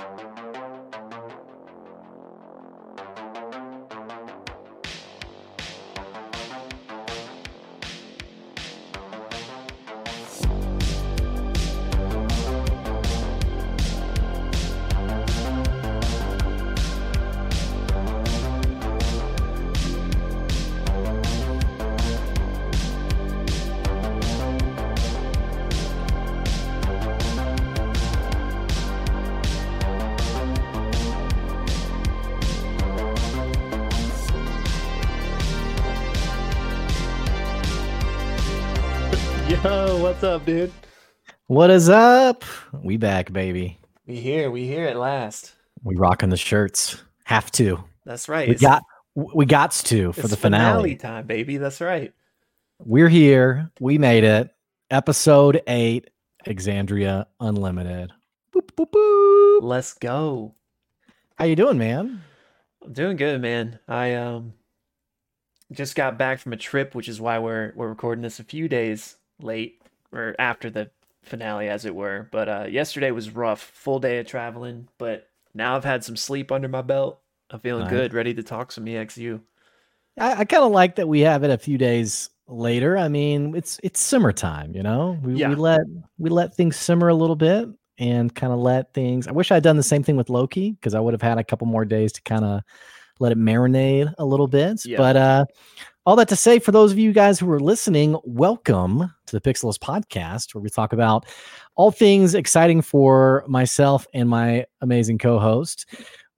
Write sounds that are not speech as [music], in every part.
Yo, what's up, dude? What is up? We back, baby. We here, we here at last. We rocking the shirts. Have to. That's right. We It's- got we gots to for the finale. time, baby. That's right. We're here. We made it. Episode eight, Exandria Unlimited. Boop, boop, boop. Let's go. How you doing, man? I'm doing good, man. I um just got back from a trip, which is why we're we're recording this a few days late or after the finale, as it were. But uh, yesterday was rough, full day of traveling. But now I've had some sleep under my belt. I'm feeling Nice. good, ready to talk some EXU. I, I kind of like that we have it a few days later. I mean, it's it's summertime, you know. We, Yeah. we let we let things simmer a little bit and kind of let things. I wish I'd done the same thing with Loki because I would have had a couple more days to kind of let it marinate a little bit. Yeah. But uh, all that to say, for those of you guys who are listening, welcome to the Pixelist Podcast, where we talk about all things exciting for myself and my amazing co-host.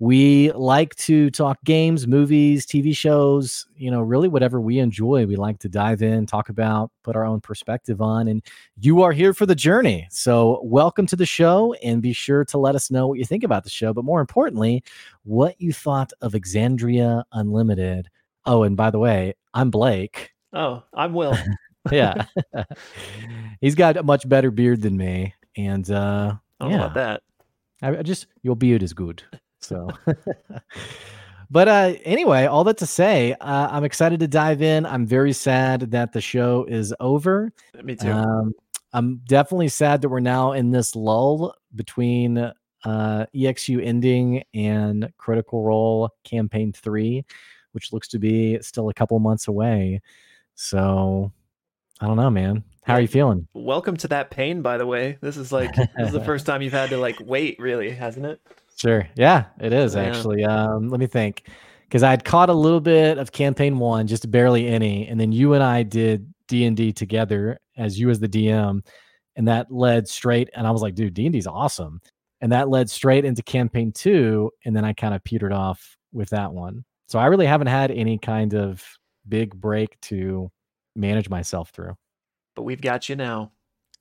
We like to talk games, movies, TV shows, you know, really whatever we enjoy. We like to dive in, talk about, put our own perspective on. And you are here for the journey. So, welcome to the show and be sure to let us know what you think about the show. But more importantly, what you thought of Exandria Unlimited. Oh, and by the way, I'm Blake. Oh, I'm Will. [laughs] Yeah. [laughs] He's got a much better beard than me. And uh, I don't know about that. I, I just your beard is good. So, [laughs] but uh, anyway, all that to say, uh, I'm excited to dive in. I'm very sad that the show is over. Me too. Um, I'm definitely sad that we're now in this lull between uh, EXU ending and Critical Role Campaign Three, which looks to be still a couple months away. So, I don't know, man. How are you feeling? Welcome to that pain, by the way. This is like this is the [laughs] first time you've had to like wait, really, hasn't it? Sure. Yeah, it is Yeah. actually. Um, let me think. Because I'd caught a little bit of campaign one, just barely any, and then you and I did D and D together as you as the DM, and that led straight. And I was like, dude, D and D's awesome, and that led straight into campaign two, and then I kind of petered off with that one. So I really haven't had any kind of big break to manage myself through. But we've got you now.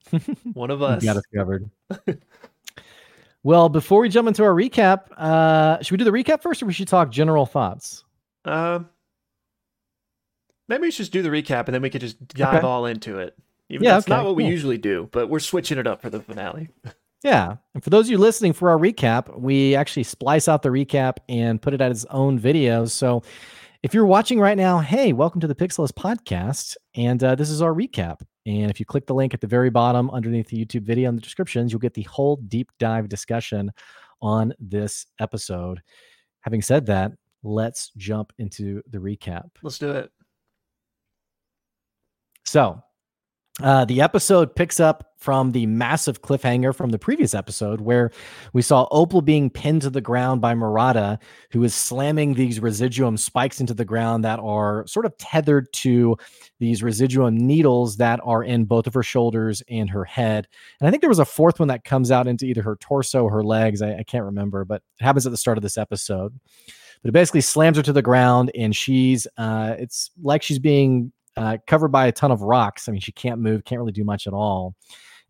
[laughs] One of us. got us covered. [laughs] well, before we jump into our recap, uh, should we do the recap first, or we should talk general thoughts? Um, maybe we should just do the recap and then we could just dive Okay. all into it. Even Yeah, that's not okay, what we cool. usually do, but we're switching it up for the finale. [laughs] Yeah. And for those of you listening for our recap, we actually splice out the recap and put it at its own video. So if you're watching right now, hey, welcome to the Pixelist podcast. And uh, this is our recap. And if you click the link at the very bottom underneath the YouTube video in the descriptions, you'll get the whole deep dive discussion on this episode. Having said that, let's jump into the recap. Let's do it. So, uh, the episode picks up from the massive cliffhanger from the previous episode, where we saw Opal being pinned to the ground by Murata, who is slamming these residuum spikes into the ground that are sort of tethered to these residuum needles that are in both of her shoulders and her head. And I think there was a fourth one that comes out into either her torso or her legs. I, I can't remember, but it happens at the start of this episode. But it basically slams her to the ground, and she's uh, it's like she's being uh, covered by a ton of rocks. I mean, she can't move, can't really do much at all.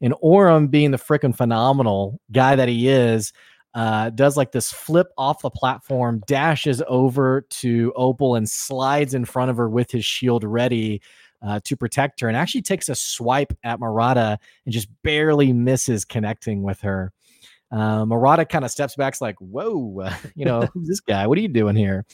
And Orym, being the freaking phenomenal guy that he is, uh, does like this flip off the platform, dashes over to Opal and slides in front of her with his shield ready uh, to protect her, and actually takes a swipe at Murata and just barely misses connecting with her. Uh, Murata kind of steps back, like, "Whoa, [laughs] you know, [laughs] who's this guy? What are you doing here?"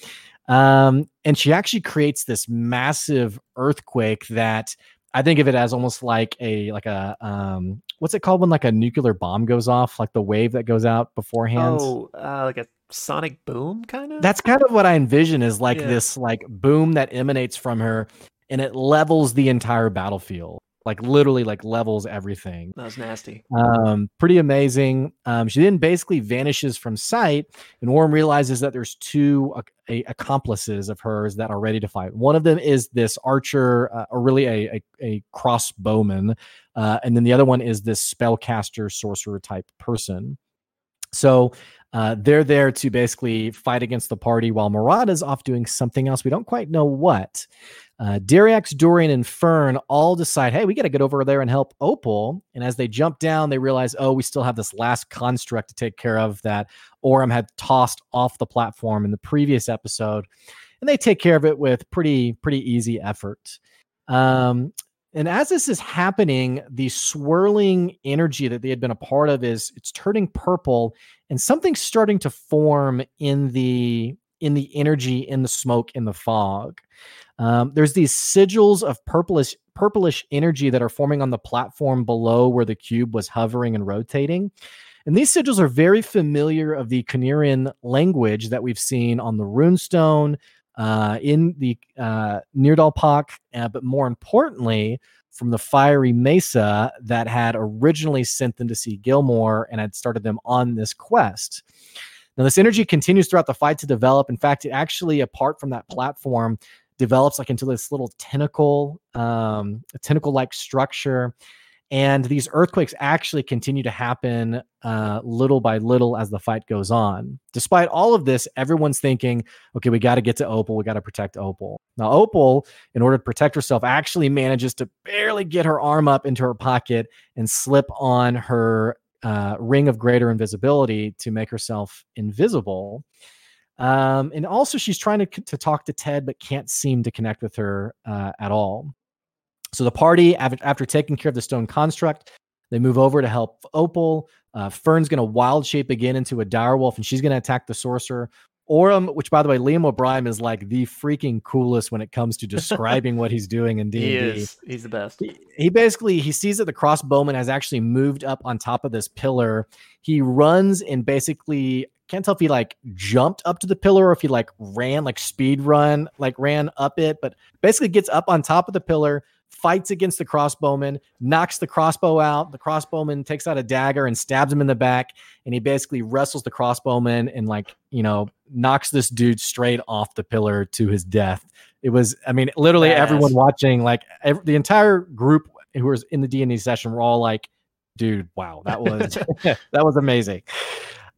Um, and she actually creates this massive earthquake that I think of it as almost like a like a um, what's it called when like a nuclear bomb goes off, like the wave that goes out beforehand? Oh, uh, like a sonic boom kind of. That's kind of what I envision is like Yeah. this like boom that emanates from her and it levels the entire battlefield. Like literally like levels everything. that was nasty. Um, pretty amazing. Um, she then basically vanishes from sight, and Orym realizes that there's two a- accomplices of hers that are ready to fight. One of them is this archer, uh, or really a, a, a crossbowman, uh, and then the other one is this spellcaster, sorcerer type person. So uh, they're there to basically fight against the party while Murata's off doing something else. We don't quite know what. Uh, Dorian, and Fern all decide, hey, we got to get over there and help Opal. And as they jump down, they realize, oh, we still have this last construct to take care of that Orym had tossed off the platform in the previous episode. And they take care of it with pretty, pretty easy effort. Um, and as this is happening, the swirling energy that they had been a part of is it's turning purple, and something's starting to form in the in the energy, in the smoke, in the fog. Um, there's these sigils of purplish purplish energy that are forming on the platform below where the cube was hovering and rotating. And these sigils are very familiar of the Canarian language that we've seen on the runestone, uh, in the uh, Neerdalpak, uh, but more importantly, from the fiery mesa that had originally sent them to see Gilmore and had started them on this quest. Now, this energy continues throughout the fight to develop. In fact, it actually, apart from that platform, develops like into this little tentacle, um, a tentacle-like structure. And these earthquakes actually continue to happen uh, little by little as the fight goes on. Despite all of this, everyone's thinking, okay, we got to get to Opal. We got to protect Opal. Now, Opal, in order to protect herself, actually manages to barely get her arm up into her pocket and slip on her uh, ring of greater invisibility to make herself invisible. Um, and also, she's trying to, to talk to Ted, but can't seem to connect with her uh, at all. So the party, after, after taking care of the stone construct, they move over to help Opal. Uh, Fern's going to wild shape again into a direwolf, and she's going to attack the sorcerer. Orym, which by the way, Liam O'Brien is like the freaking coolest when it comes to describing what he's doing in [laughs] D&D. is. He's the best. He, he basically he sees that the crossbowman has actually moved up on top of this pillar. He runs and basically can't tell if he like jumped up to the pillar or if he like ran like speed run like ran up it, but basically gets up on top of the pillar, fights against the crossbowman, knocks the crossbow out. The crossbowman takes out a dagger and stabs him in the back, and he basically wrestles the crossbowman and like you know knocks this dude straight off the pillar to his death. It was, I mean, literally everyone watching, like ev- the entire group who was in the D and D session, were all like, "Dude, wow, that was [laughs] [laughs] that was amazing."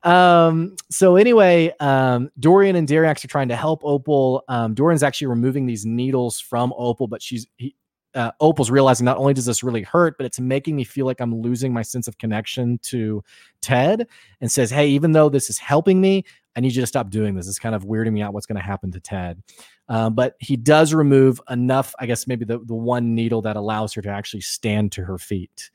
Um, so anyway, um, Dorian and Dariax are trying to help Opal. Um, Dorian's actually removing these needles from Opal, but she's he, uh, Opal's realizing not only does this really hurt, but it's making me feel like I'm losing my sense of connection to Ted, and says, "Hey, even though this is helping me, I need you to stop doing this. It's kind of weirding me out. What's going to happen to Ted?" Um, but he does remove enough, I guess, maybe the the one needle that allows her to actually stand to her feet.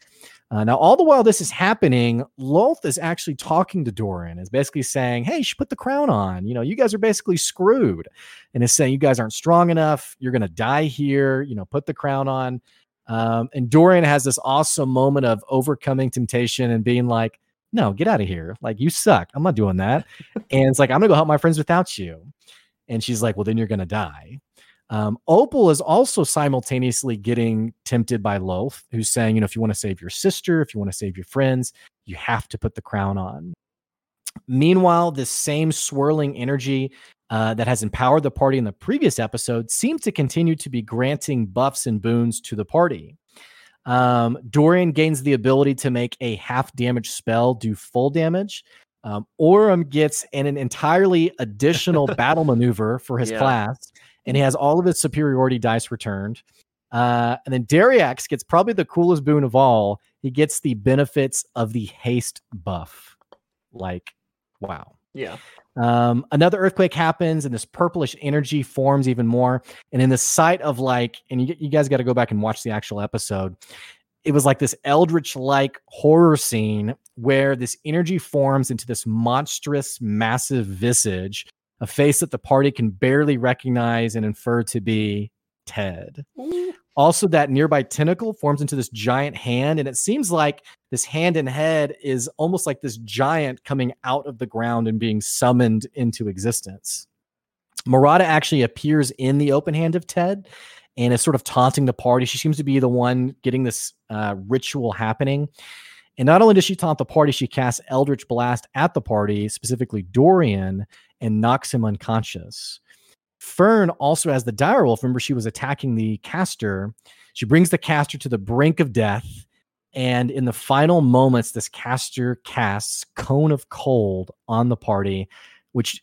Uh, now, all the while this is happening, Lolth is actually talking to Dorian, is basically saying, Hey, she put the crown on. You know, you guys are basically screwed. And is saying, You guys aren't strong enough. You're going to die here. You know, put the crown on. Um, and Dorian has this awesome moment of overcoming temptation and being like, No, get out of here. Like, you suck. I'm not doing that. and it's like, I'm going to go help my friends without you. And she's like, Well, then you're going to die. Um, Opal is also simultaneously getting tempted by Lolth, who's saying, you know, if you want to save your sister, if you want to save your friends, you have to put the crown on. Meanwhile, this same swirling energy uh, that has empowered the party in the previous episode seems to continue to be granting buffs and boons to the party. Um, Dorian gains the ability to make a half damage spell do full damage. Um, Orym gets an, an entirely additional [laughs] battle maneuver for his Yeah. class, and he has all of his superiority dice returned. Uh, and then Dariax gets probably the coolest boon of all. He gets the benefits of the haste buff. Like, wow. Yeah. Um, another earthquake happens, and this purplish energy forms even more. And in the sight of like, and you, you guys got to go back and watch the actual episode. It was like this eldritch like horror scene where this energy forms into this monstrous, massive visage, a face that the party can barely recognize and infer to be Ted. Also, that nearby tentacle forms into this giant hand, and it seems like this hand and head is almost like this giant coming out of the ground and being summoned into existence. Murata actually appears in the open hand of Ted and is sort of taunting the party. She seems to be the one getting this uh, ritual happening. And not only does she taunt the party, she casts Eldritch Blast at the party, specifically Dorian, and knocks him unconscious. Fern also has the direwolf. Remember, she was attacking the caster. She brings the caster to the brink of death. And in the final moments, this caster casts Cone of Cold on the party, which,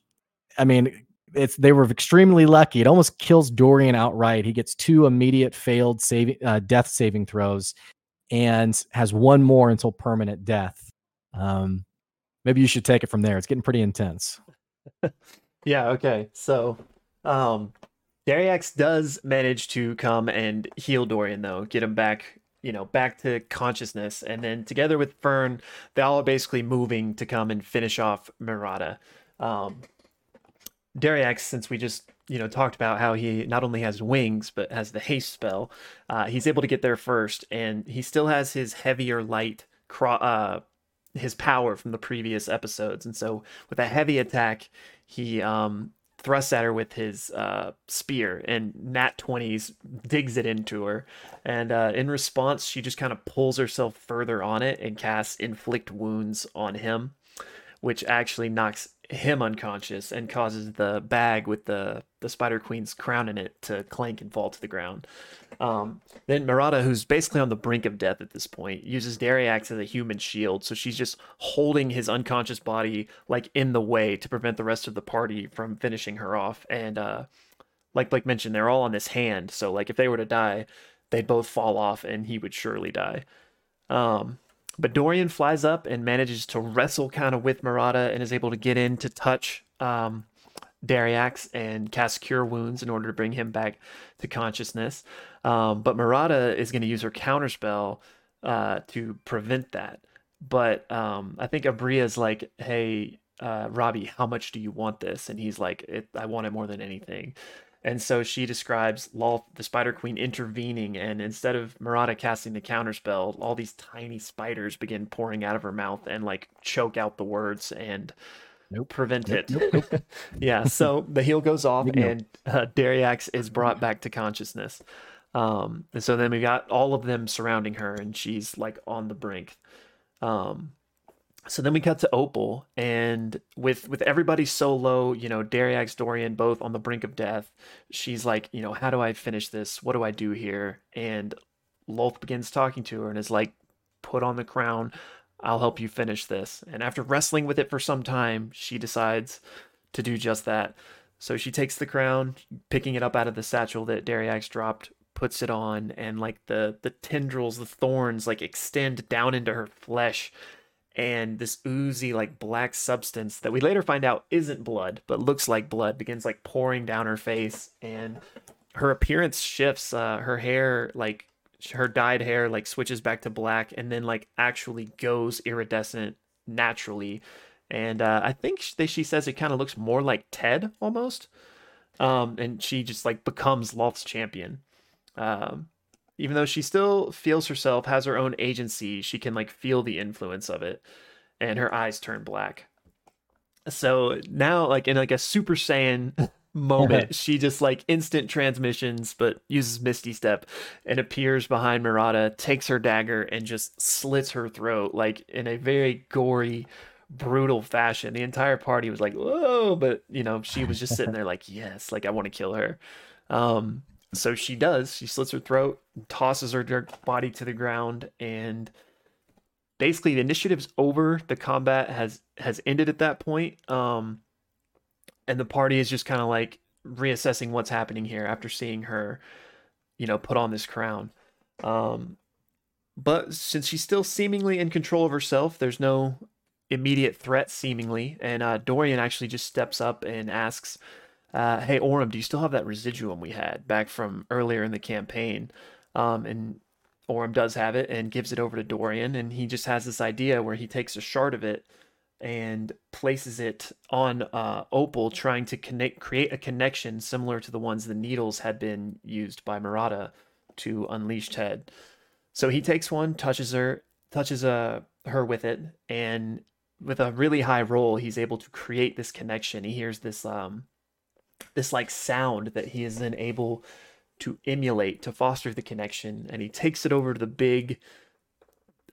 I mean, it's they were extremely lucky. It almost kills Dorian outright. He gets two immediate failed saving uh, death saving throws, and has one more until permanent death. Um, maybe you should take it from there. It's getting pretty intense. [laughs] yeah. Okay. So, um, Dariax does manage to come and heal Dorian, though, get him back, you know, back to consciousness, and then together with Fern, they all are basically moving to come and finish off Murata. Um, Dariax, since we just you know talked about how he not only has wings but has the haste spell, uh, he's able to get there first, and he still has his heavier light cro- uh, his power from the previous episodes, and so with a heavy attack, he um, thrusts at her with his uh, spear, and Nat twenties digs it into her, and uh, in response, she just kind of pulls herself further on it and casts inflict wounds on him, which actually knocks him unconscious and causes the bag with the the Spider Queen's crown in it to clank and fall to the ground. Um, then Murata, who's basically on the brink of death at this point, uses Dariax as a human shield, so she's just holding his unconscious body like in the way to prevent the rest of the party from finishing her off. And uh, like Blake mentioned, they're all on this hand, so like if they were to die, they'd both fall off, and he would surely die. Um, but Dorian flies up and manages to wrestle kind of with Murata and is able to get in to touch um, Dariax and cast Cure Wounds in order to bring him back to consciousness. Um, but Murata is going to use her counterspell uh, to prevent that. But um, I think Aabria's like, hey, uh, Robbie, how much do you want this? And he's like, I want it more than anything. And so she describes Lolth, the Spider Queen, intervening, and instead of Murata casting the counterspell, all these tiny spiders begin pouring out of her mouth and like choke out the words and nope. prevent nope, it. Nope, [laughs] yeah, so the heal goes off, and uh, Dariax is brought back to consciousness. Um, and so then we got all of them surrounding her, and she's like on the brink. Um, so then we cut to Opal, and with with everybody so low, you know, Dariax, Dorian, both on the brink of death. She's like, you know, how do I finish this? What do I do here? And Lolth begins talking to her and is like, put on the crown. I'll help you finish this. And after wrestling with it for some time, she decides to do just that. So she takes the crown, picking it up out of the satchel that Dariax dropped, puts it on, and like the the tendrils, the thorns, like extend down into her flesh and this oozy like black substance that we later find out isn't blood but looks like blood begins like pouring down her face and her appearance shifts uh her hair like her dyed hair like switches back to black and then like actually goes iridescent naturally. And uh i think she, she says it kind of looks more like ted almost um and she just like becomes Lolth's champion. Um even though she still feels herself has her own agency she can like feel the influence of it and her eyes turn black. So now like in like a super saiyan [laughs] moment [laughs] she just like instant transmissions but uses misty step and appears behind murata takes her dagger and just slits her throat like in a very gory brutal fashion. The entire party was like whoa but you know she was just sitting there like yes like i want to kill her. Um so she does. She slits her throat, tosses her body to the ground, and basically the initiative's over. The combat has has ended at that point. Um, and the party is just kind of like reassessing what's happening here after seeing her, you know, put on this crown. Um, but since she's still seemingly in control of herself, there's no immediate threat seemingly, and uh, Dorian actually just steps up and asks uh, hey Orym, do you still have that residuum we had back from earlier in the campaign? Um, and Orym does have it and gives it over to Dorian, and he just has this idea where he takes a shard of it and places it on uh, Opal, trying to connect, create a connection similar to the ones the needles had been used by Murata to unleash Ted. So he takes one, touches her, touches uh, her with it, and with a really high roll, he's able to create this connection. He hears this um this like sound that he is then able to emulate to foster the connection, and he takes it over to the big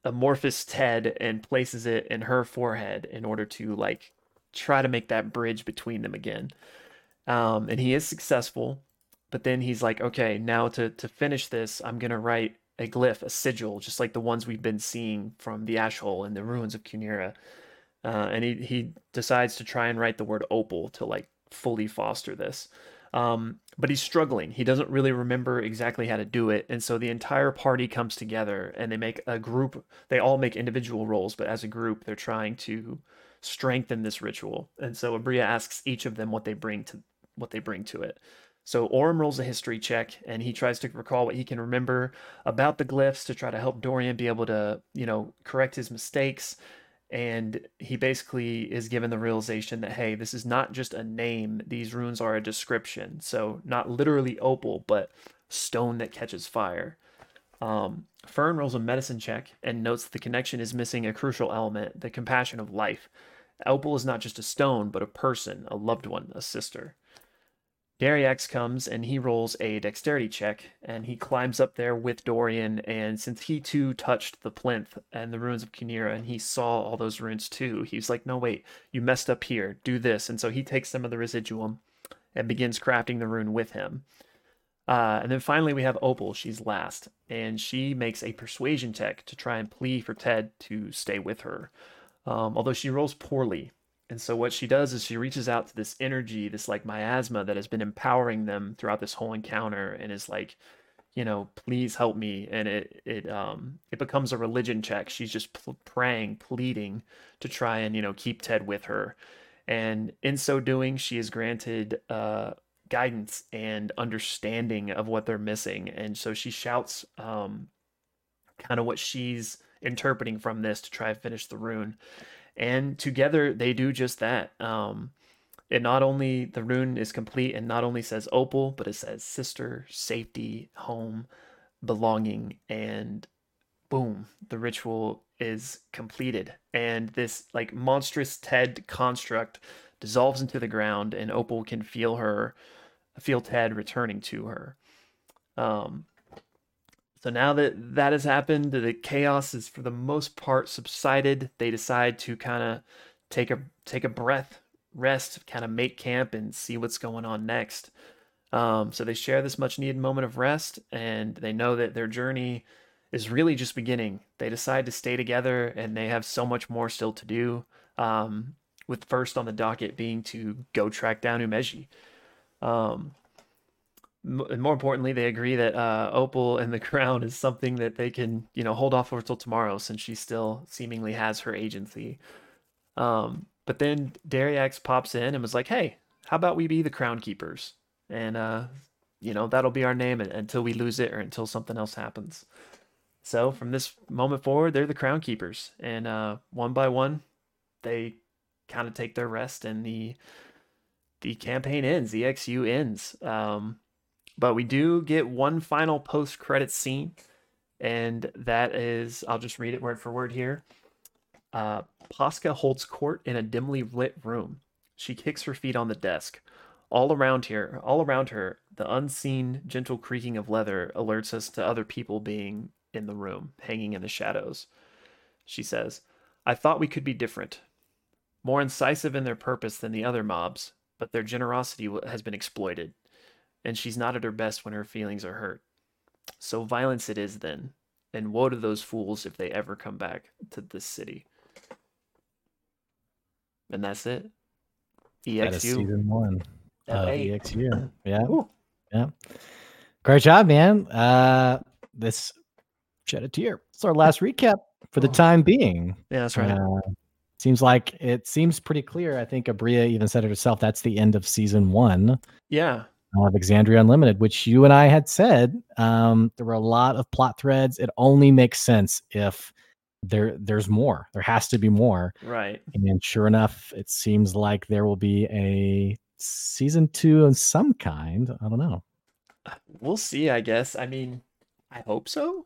amorphous Ted and places it in her forehead in order to like try to make that bridge between them again. Um, and he is successful, but then he's like, okay, now to to finish this, I'm gonna write a glyph, a sigil, just like the ones we've been seeing from the ash hole and the ruins of Cunera. Uh, and he he decides to try and write the word opal to like fully foster this. Um, but he's struggling. He doesn't really remember exactly how to do it, and so the entire party comes together and they make a group. They all make individual roles, but as a group, they're trying to strengthen this ritual. And so Aabria asks each of them what they bring to what they bring to it. So Orym rolls a history check and he tries to recall what he can remember about the glyphs to try to help Dorian be able to, you know, correct his mistakes. And he basically is given the realization that, hey, this is not just a name, these runes are a description. So not literally opal, but stone that catches fire. Um, Fern rolls a medicine check and notes the connection is missing a crucial element the compassion of life. Opal is not just a stone, but a person, a loved one, a sister. Dariax comes and he rolls a dexterity check and he climbs up there with Dorian. And since he too touched the plinth and the ruins of Cunera and he saw all those runes too, he's like, no, wait, you messed up here, do this. And so he takes some of the residuum and begins crafting the rune with him. Uh, and then finally, we have Opal. She's last, and she makes a persuasion check to try and plea for Ted to stay with her. Um, although she rolls poorly, and so what she does is she reaches out to this energy, this like miasma that has been empowering them throughout this whole encounter and is like, you know, please help me. And it it um it becomes a religion check. She's just pl- praying, pleading to try and, you know, keep Ted with her. And in so doing, she is granted uh guidance and understanding of what they're missing. And so she shouts um kind of what she's interpreting from this to try and finish the rune and together they do just that. Um, it not only the rune is complete and not only says opal, but it says sister, safety, home, belonging, and boom, the ritual is completed. And this like monstrous Ted construct dissolves into the ground, and Opal can feel her, feel Ted returning to her. Um, so now that that has happened, the chaos is for the most part subsided. They decide to kind of take a take a breath, rest, kind of make camp, and see what's going on next. Um, so they share this much needed moment of rest, and they know that their journey is really just beginning. They decide to stay together, and they have so much more still to do. Um, with first on the docket being to go track down Umeji. Um, more importantly, they agree that uh, Opal and the [laughs] crown is something that they can, you know, hold off until tomorrow, since she still seemingly has her agency. Um, but then Dariax pops in and was like, "Hey, how about we be the crown keepers? And uh, you know, that'll be our name until we lose it or until something else happens." So from this moment forward, they're the crown keepers, and uh, one by one, they kind of take their rest, and the the campaign ends. The XU ends. Um, but we do get one final post credit scene, and that is I'll just read it word for word here. Uh, Posca holds court in a dimly lit room. She kicks her feet on the desk. All around here, all around her, the unseen, gentle creaking of leather alerts us to other people being in the room, hanging in the shadows. She says, I thought we could be different, more incisive in their purpose than the other mobs, but their generosity has been exploited and she's not at her best when her feelings are hurt. So violence it is then, and woe to those fools if they ever come back to this city. And that's it. EXU. That is season one. Uh, EXU. Yeah. [laughs] Yeah. Great job, man. Uh, this shed a tear. It's our last recap for the oh. time being. Yeah, that's right. Uh, seems like it seems pretty clear. I think Aabria even said it herself. That's the end of season one. Yeah of Exandria Unlimited, which you and I had said um, there were a lot of plot threads. It only makes sense if there there's more. There has to be more. Right. And sure enough, it seems like there will be a season two of some kind. I don't know. We'll see. I guess. I mean, I hope so.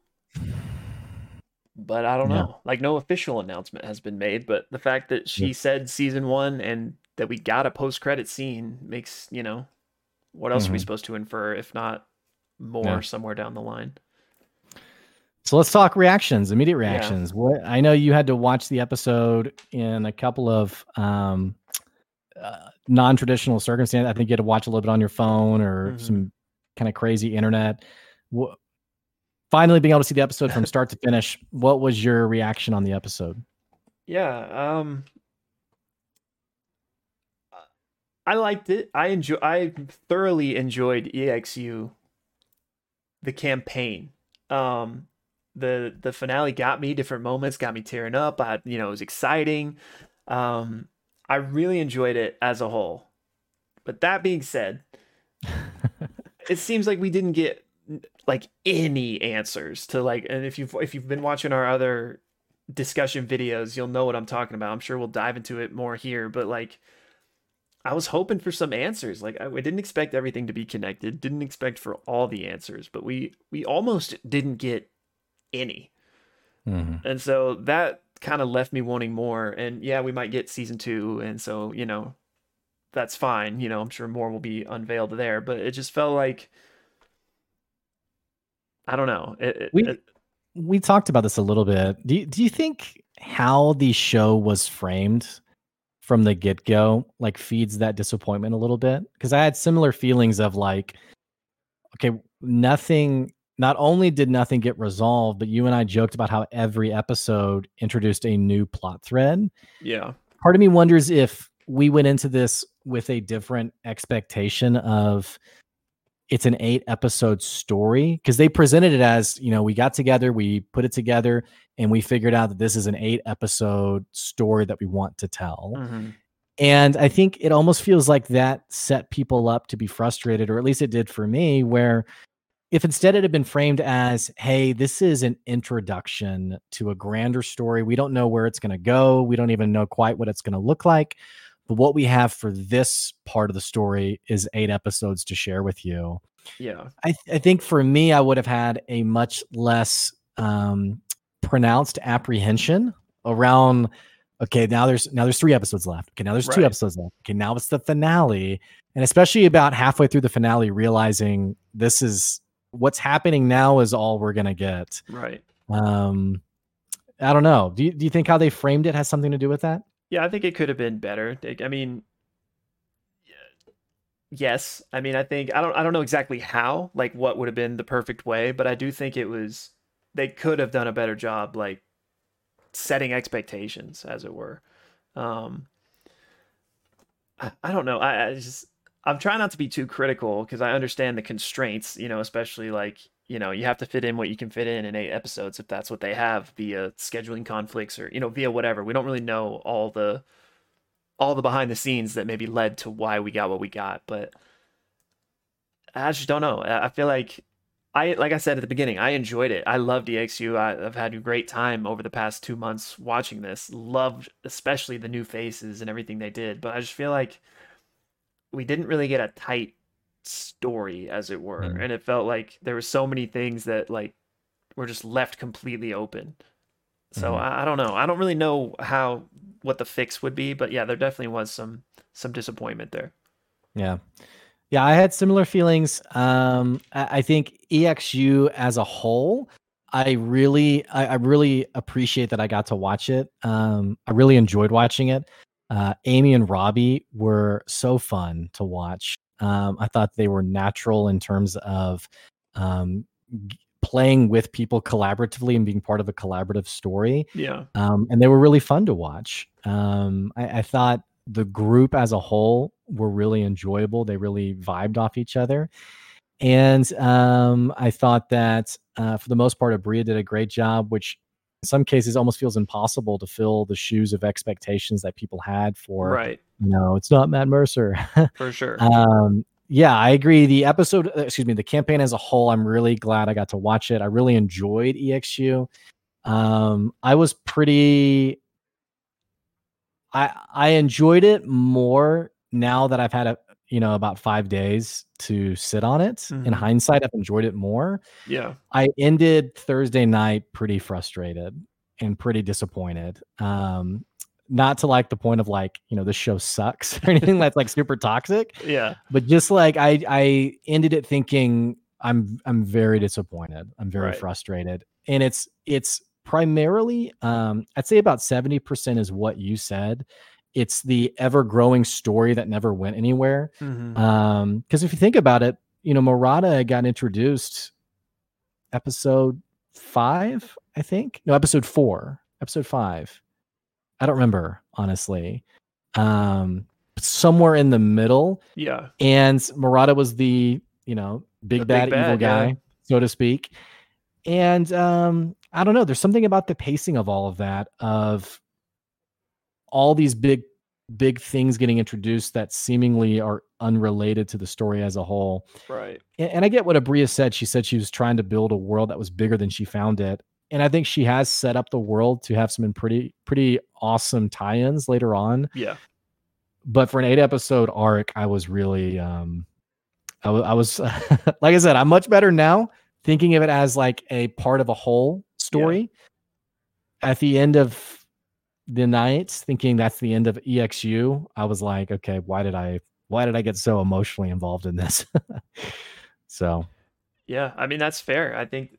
But I don't Yeah. know. Like no official announcement has been made, but the fact that she Yeah. said season 1 and that we got a post-credit scene makes, you know, what else are we Mhm. supposed to infer if not more Yeah. somewhere down the line? So let's talk reactions, immediate Yeah. reactions. What I know you had to watch the episode in a couple of um, uh, non-traditional circumstances. I think you had to watch a little bit on your phone or Mhm. some kind of crazy internet. Wha finally being able to see the episode from [laughs] start to finish, what was your reaction on the episode? Yeah, um I liked it. I enjoy I thoroughly enjoyed EXU the campaign. Um the the finale got me different moments, got me tearing up. I you know, it was exciting. Um I really enjoyed it as a whole. But that being said, [laughs] it seems like we didn't get like any answers to like and if you've if you've been watching our other discussion videos, you'll know what I'm talking about. I'm sure we'll dive into it more here, but like I was hoping for some answers. Like I, I didn't expect everything to be connected. Didn't expect for all the answers, but we we almost didn't get any. Mhm. And so that kind of left me wanting more. And yeah, we might get season 2 and so, you know, that's fine. You know, I'm sure more will be unveiled there, but it just felt like I don't know. It, it- We- it- we talked about this a little bit. Do you, do you think how the show was framed from the get go like feeds that disappointment a little bit? Because I had similar feelings of like, okay, nothing. Not only did nothing get resolved, but you and I joked about how every episode introduced a new plot thread. yeah. Part of me wonders if we went into this with a different expectation of it's an eight episode story because they presented it as you know we got together we put it together and we figured out that this is an eight episode story that we want to tell. Mhm. and i think it almost feels like that set people up to be frustrated or at least it did for me where if instead it had been framed as hey this is an introduction to a grander story. We don't know where it's going to go. We don't even know quite what it's going to look like but what we have for this part of the story is eight episodes to share with you Yeah. I, th- I think for me, I would have had a much less um, pronounced apprehension around. Okay, now there's now there's three episodes left. Okay, now there's two episodes left. Okay, now it's the finale, and especially about halfway through the finale, realizing this is what's happening now is all we're gonna get. Right. Um, I don't know. Do you do you think how they framed it has something to do with that? Yeah, I think it could have been better. I mean, yes. I mean, I think I don't I don't know exactly how, like what would have been the perfect way, but I do think it was they could have done a better job like setting expectations as it were. Um I, I don't know. I, I just I'm trying not to be too critical because I understand the constraints, you know, especially like, you know, you have to fit in what you can fit in in eight episodes if that's what they have via scheduling conflicts or, you know, via whatever. We don't really know all the all the behind the scenes that maybe led to why we got what we got, but I just don't know. I I feel like I like I said at the beginning, I enjoyed it. I love EXU I've had a great time over the past two months watching this. Loved especially the new faces and everything they did. But I just feel like we didn't really get a tight story, as it were, Mm. and it felt like there were so many things that like were just left completely open. So Mhm. I, I don't know. I don't really know how what the fix would be, but yeah, there definitely was some some disappointment there. Yeah. Yeah, I had similar feelings. Um, I, I think EXU as a whole, I really, I, I really appreciate that I got to watch it. Um, I really enjoyed watching it. Uh, Aimee and Robbie were so fun to watch. Um, I thought they were natural in terms of um, playing with people collaboratively and being part of a collaborative story Yeah. um, and they were really fun to watch. Um, I, I thought the group as a whole were really enjoyable. They really vibed off each other, and um, I thought that uh, for the most part, Aabria did a great job, which in some cases almost feels impossible to fill the shoes of expectations that people had for. Right. You know, it's not Matt Mercer. [laughs] For sure. Um, yeah, I agree. The episode, uh, excuse me, the campaign as a whole, I'm really glad I got to watch it. I really enjoyed EXU. Um, I was pretty. I I enjoyed it more now that I've had a you know, about five days to sit on it. In Mhm. hindsight, I've enjoyed it more. Yeah. I ended Thursday night pretty frustrated and pretty disappointed. Um, not to like the point of like, you know, this show sucks [laughs] or anything that's like super toxic, Yeah. but just like I I ended it thinking I'm I'm very disappointed. I'm very Right. frustrated. And it's it's primarily um I'd say about 70% is what you said. It's the ever growing story that never went anywhere. Mhm. Um, because if you think about it, you know, Murata got introduced episode five, I think. No, episode four, episode five. I don't remember, honestly. Um, somewhere in the middle. yeah. And Murata was the, you know, big The bad, big evil bad, yeah. guy, so to speak. And um, I don't know, there's something about the pacing of all of that, of all these big, big things getting introduced that seemingly are unrelated to the story as a whole. Right. And, and I get what Aabria said. She said she was trying to build a world that was bigger than she found it. And I think she has set up the world to have some pretty, pretty awesome tie-ins later on Yeah. but for an eight episode arc, I was really, um, I wa- I was, [laughs] like I said, I'm much better now thinking of it as like a part of a whole story. At the end of the night, thinking that's the end of EXU, I was like, okay, why did I, why did I get so emotionally involved in this? [laughs] so, Yeah, I mean that's fair. I think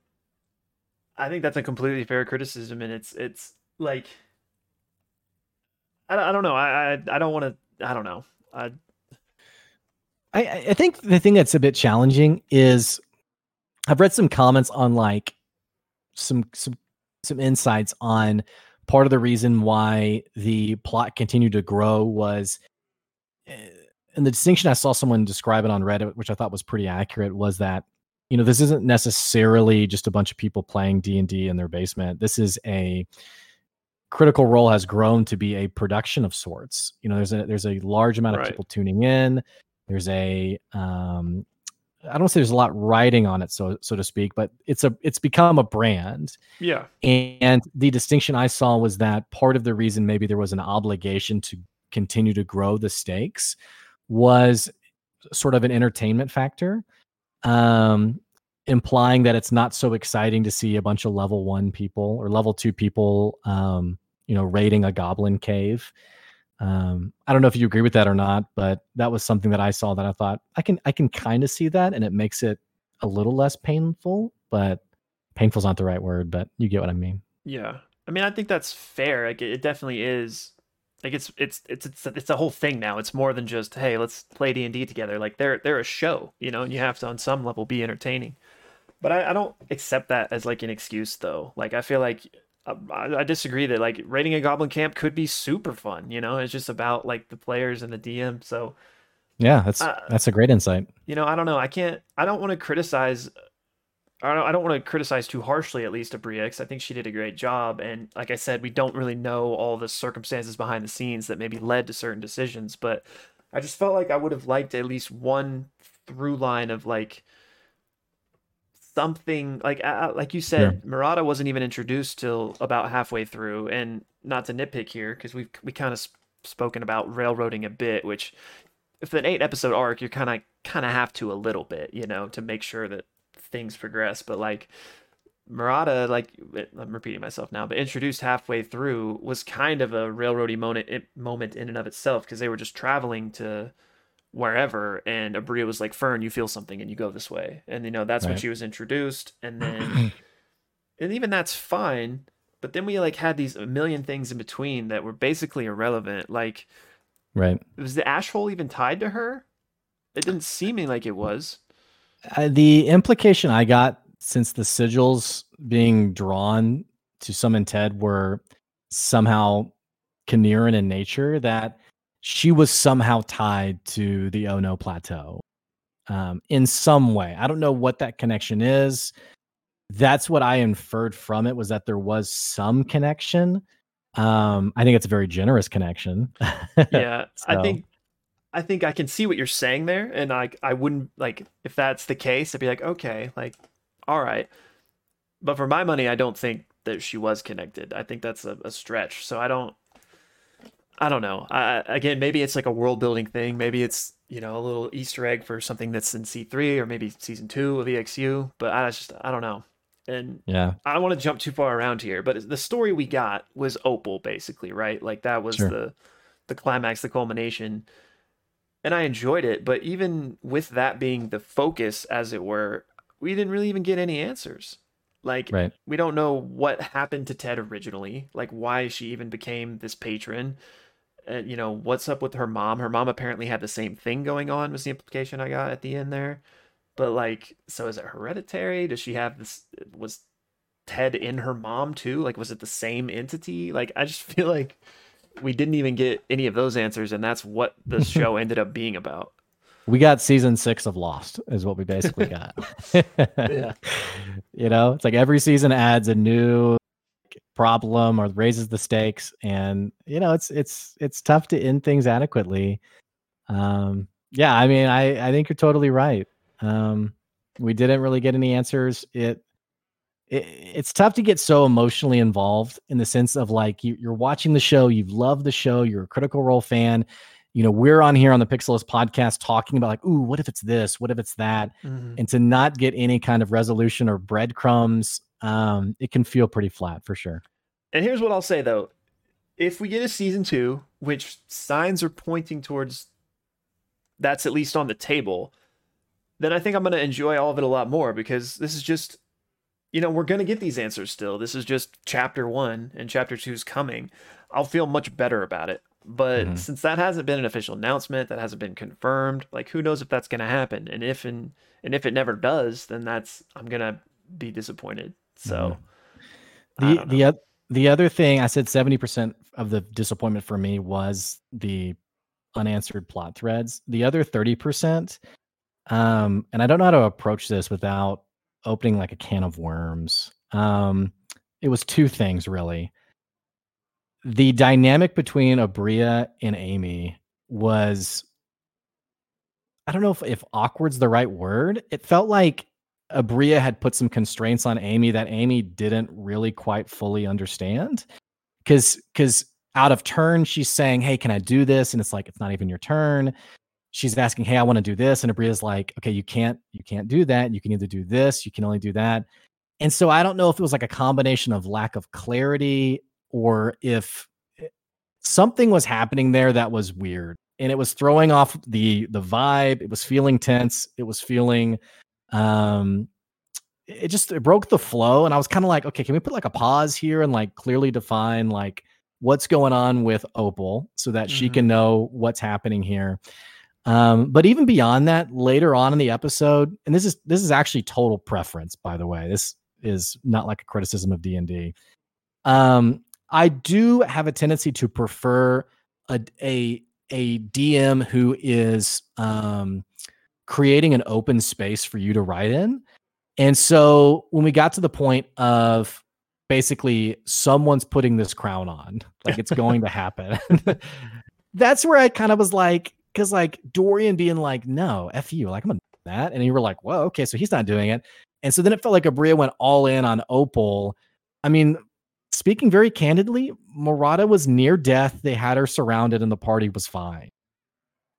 I think that's a completely fair criticism and it's it's like I, don't- I don't know. I I, I don't want to I don't know. I, I I think the thing that's a bit challenging is I've read some comments on like some some some insights on part of the reason why the plot continued to grow was eh, and the distinction I saw someone describe it on Reddit, which I thought was pretty accurate, was that you know this isn't necessarily just a bunch of people playing D and D in their basement. This is a critical role has grown to be a production of sorts. You know, there's a there's a large amount of Right. people tuning in. There's a um I don't say there's a lot riding on it, so so to speak, but it's a it's become a brand. yeah. And the distinction I saw was that part of the reason maybe there was an obligation to continue to grow the stakes was sort of an entertainment factor, um, implying that it's not so exciting to see a bunch of level one people or level two people, um, you know, raiding a goblin cave. Um, I don't know if you agree with that or not, but that was something that I saw that I thought I can I can kind of see that, and it makes it a little less painful. But painful's not the right word, but you get what I mean. Yeah. I mean, I think that's fair. Like it, it definitely is. Like it's it's it's it's it's a whole thing now. It's more than just hey, let's play D and D together. Like they're they're a show, you know, and you have to on some level be entertaining. But I, I don't accept that as like an excuse though. Like I feel like I, I disagree that like raiding a goblin camp could be super fun. You know, it's just about like the players and the DM. So Yeah, that's Uh, that's a great insight. you know, I don't know. I can't. I don't want to criticize. I don't. I don't want to criticize too harshly, at least Aabria, 'cause I think she did a great job. And like I said, we don't really know all the circumstances behind the scenes that maybe led to certain decisions. But I just felt like I would have liked at least one through line of like something like uh, like you said, Murata wasn't even introduced till about halfway through. And not to nitpick here, because we've we kind of sp- spoken about railroading a bit, which if an eight episode arc, you're kind of kind of have to a little bit, you know, to make sure that things progress. But like Murata, like I'm repeating myself now, but introduced halfway through was kind of a railroady moment moment in and of itself because they were just traveling to wherever, and Aabria was like, "Fern, you feel something, and you go this way," and you know that's when she was introduced, and then [clears throat] and even that's fine. But then we like had these a million things in between that were basically irrelevant, like Right. was the ash hole even tied to her? It didn't seem like it was. Uh, the implication I got since the sigils being drawn to summon Ted were somehow Kaniran in nature that she was somehow tied to the Ono Plateau um, in some way. I don't know what that connection is. That's what I inferred from it was that there was some connection. Um, I think it's a very generous connection. [laughs] Yeah, I think I think I can see what you're saying there, and I I wouldn't like if that's the case, I'd be like, okay, like, all right. But for my money, I don't think that she was connected. I think that's a, a stretch. So I don't I don't know. I, again, maybe it's like a world building thing. Maybe it's you know, a little Easter egg for something that's in C3 or maybe season two of EXU. But I just, I don't know. And yeah, I don't want to jump too far around here, but the story we got was Opal, basically, right? Like that was sure. the the climax, the culmination. And I enjoyed it, but even with that being the focus, as it were, we didn't really even get any answers. Like right. we don't know what happened to Ted originally, like why she even became this patron. And you know, what's up with her mom? Her mom apparently had the same thing going on, was the implication I got at the end there. But like, so is it hereditary? Does she have this uh, was Ted in her mom too? Like was it the same entity? Like I just [laughs] feel like we didn't even get any of those answers and that's what the show [laughs] ended up being about we got season six of Lost, is what we basically [laughs] got. yeah. You know, it's like every season adds a new problem or raises the stakes, and you know, it's it's it's tough to end things adequately. Um, yeah, I mean, I I think you're totally right. Um, we didn't really get any answers. It, it it's tough to get so emotionally involved in the sense of like you, you're watching the show, you've loved the show, you're a Critical Role fan you know, we're on here on the Pixelist podcast talking about like, ooh, what if it's this? What if it's that? Mm-hmm. And to not get any kind of resolution or breadcrumbs, um, it can feel pretty flat for sure. And here's what I'll say though. If we get a season two, which signs are pointing towards that's at least on the table, then I think I'm going to enjoy all of it a lot more because this is just, you know, we're going to get these answers still. This is just chapter one and chapter two is coming. I'll feel much better about it. But mm-hmm. since that hasn't been an official announcement, that hasn't been confirmed, like who knows if that's going to happen? And if and and if it never does, then that's I'm going to be disappointed. So mm-hmm. the the the other thing I said 70% of the disappointment for me was the unanswered plot threads. The other 30% um and I don't know how to approach this without opening like a can of worms. Um it was two things really the dynamic between Aabria and Aimee was I don't know if, if awkward's the right word. It felt like Aabria had put some constraints on Aimee that Aimee didn't really quite fully understand. Cause cause out of turn, she's saying, Hey, can I do this? And it's like, it's not even your turn. She's asking, Hey, I want to do this. And Aabria's like, okay, you can't, you can't do that. You can either do this, you can only do that. And so I don't know if it was like a combination of lack of clarity or if eh, something was happening there that was weird and it was throwing off the the vibe it was feeling tense it was feeling um it just it broke the flow and i was kind of like okay can we put like a pause here and like clearly define like what's going on with opal so that mm-hmm. she can know what's happening here um but even beyond that later on in the episode and this is this is actually total preference by the way this is not like a criticism of d&d um I do have a tendency to prefer a a, a DM who is um, creating an open space for you to write in. And so when we got to the point of basically someone's putting this crown on, like it's going to [laughs] happen, [laughs] that's where I kind of was like, because like Dorian being like, no, F you, like I'm gonna that. And you were like, well, okay, so he's not doing it. And so then it felt like Aabria went all in on Opal. I mean, speaking very candidly, Murata was near death. They had her surrounded, and the party was fine,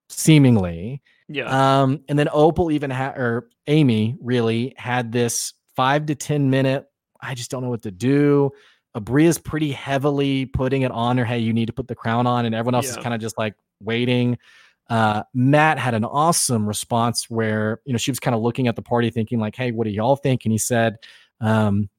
seemingly. Yeah. Um, and then Opal even had, or Aimee really had this five to ten minute. I just don't know what to do. Aabria's pretty heavily putting it on her. Hey, you need to put the crown on, and everyone else yeah. is kind of just like waiting. Uh, Matt had an awesome response where you know she was kind of looking at the party, thinking like, "Hey, what do y'all think?" And he said, um,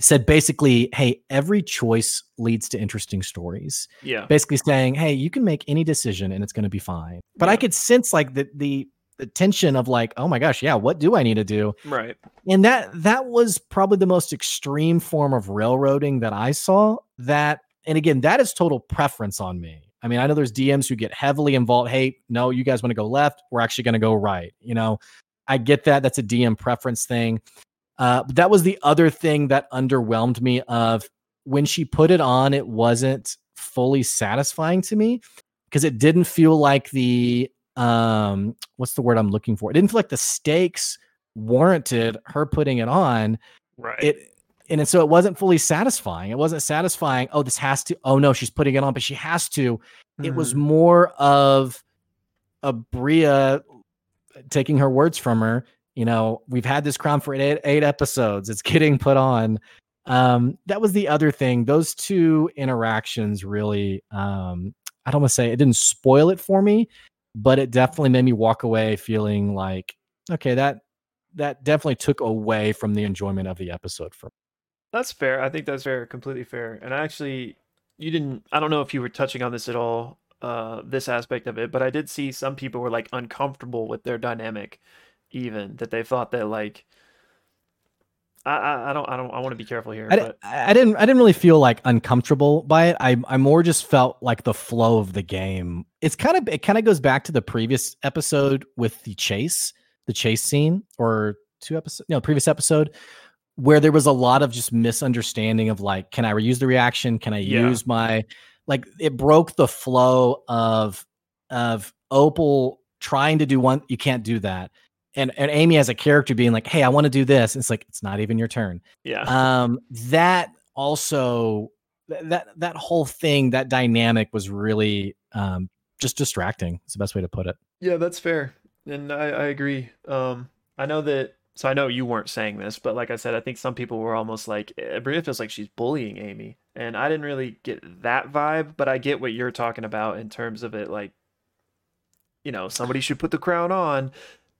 said basically, hey, every choice leads to interesting stories. Yeah. Basically saying, hey, you can make any decision and it's going to be fine. But yeah. I could sense like the the the tension of like, oh my gosh, yeah, what do I need to do? Right. And that that was probably the most extreme form of railroading that I saw. That and again, that is total preference on me. I mean, I know there's DMs who get heavily involved. Hey, no, you guys want to go left, we're actually going to go right. You know, I get that. That's a DM preference thing. Uh, but that was the other thing that underwhelmed me of when she put it on, it wasn't fully satisfying to me because it didn't feel like the um what's the word I'm looking for? It didn't feel like the stakes warranted her putting it on. Right. It and so it wasn't fully satisfying. It wasn't satisfying. Oh, this has to. Oh no, she's putting it on, but she has to. Mm. It was mm-hmm. more of Aabria taking her words from her. You know, we've had this crown for eight, eight episodes. It's getting put on. Um, that was the other thing. Those two interactions really, um, I don't want to say it didn't spoil it for me, but it definitely made me walk away feeling like, okay, that that definitely took away from the enjoyment of the episode for me. That's fair. I think that's fair, completely fair. And i actually, you didn't. I don't know if you were touching on this at all, uh, this aspect of it, but I did see some people were like uncomfortable with their dynamic, even that they thought that like. I, I don't I don't I want to be careful here. I, but... I didn't I didn't really feel like uncomfortable by it. I I more just felt like the flow of the game. It's kind of it kind of goes back to the previous episode with the chase, the chase scene, or two episodes, no, previous episode where there was a lot of just misunderstanding of like, can I reuse the reaction? Can I yeah. use my like it broke the flow of of Opal trying to do one, you can't do that. And and Aimee as a character being like, hey, I want to do this. And it's like, it's not even your turn. Yeah. Um, that also that that whole thing, that dynamic was really um just distracting. It's the best way to put it. Yeah, that's fair. And I, I agree. Um, I know that so I know you weren't saying this, but like I said, I think some people were almost like Bria feels like she's bullying Aimee, and I didn't really get that vibe, but I get what you're talking about in terms of it, like you know, somebody should put the crown on.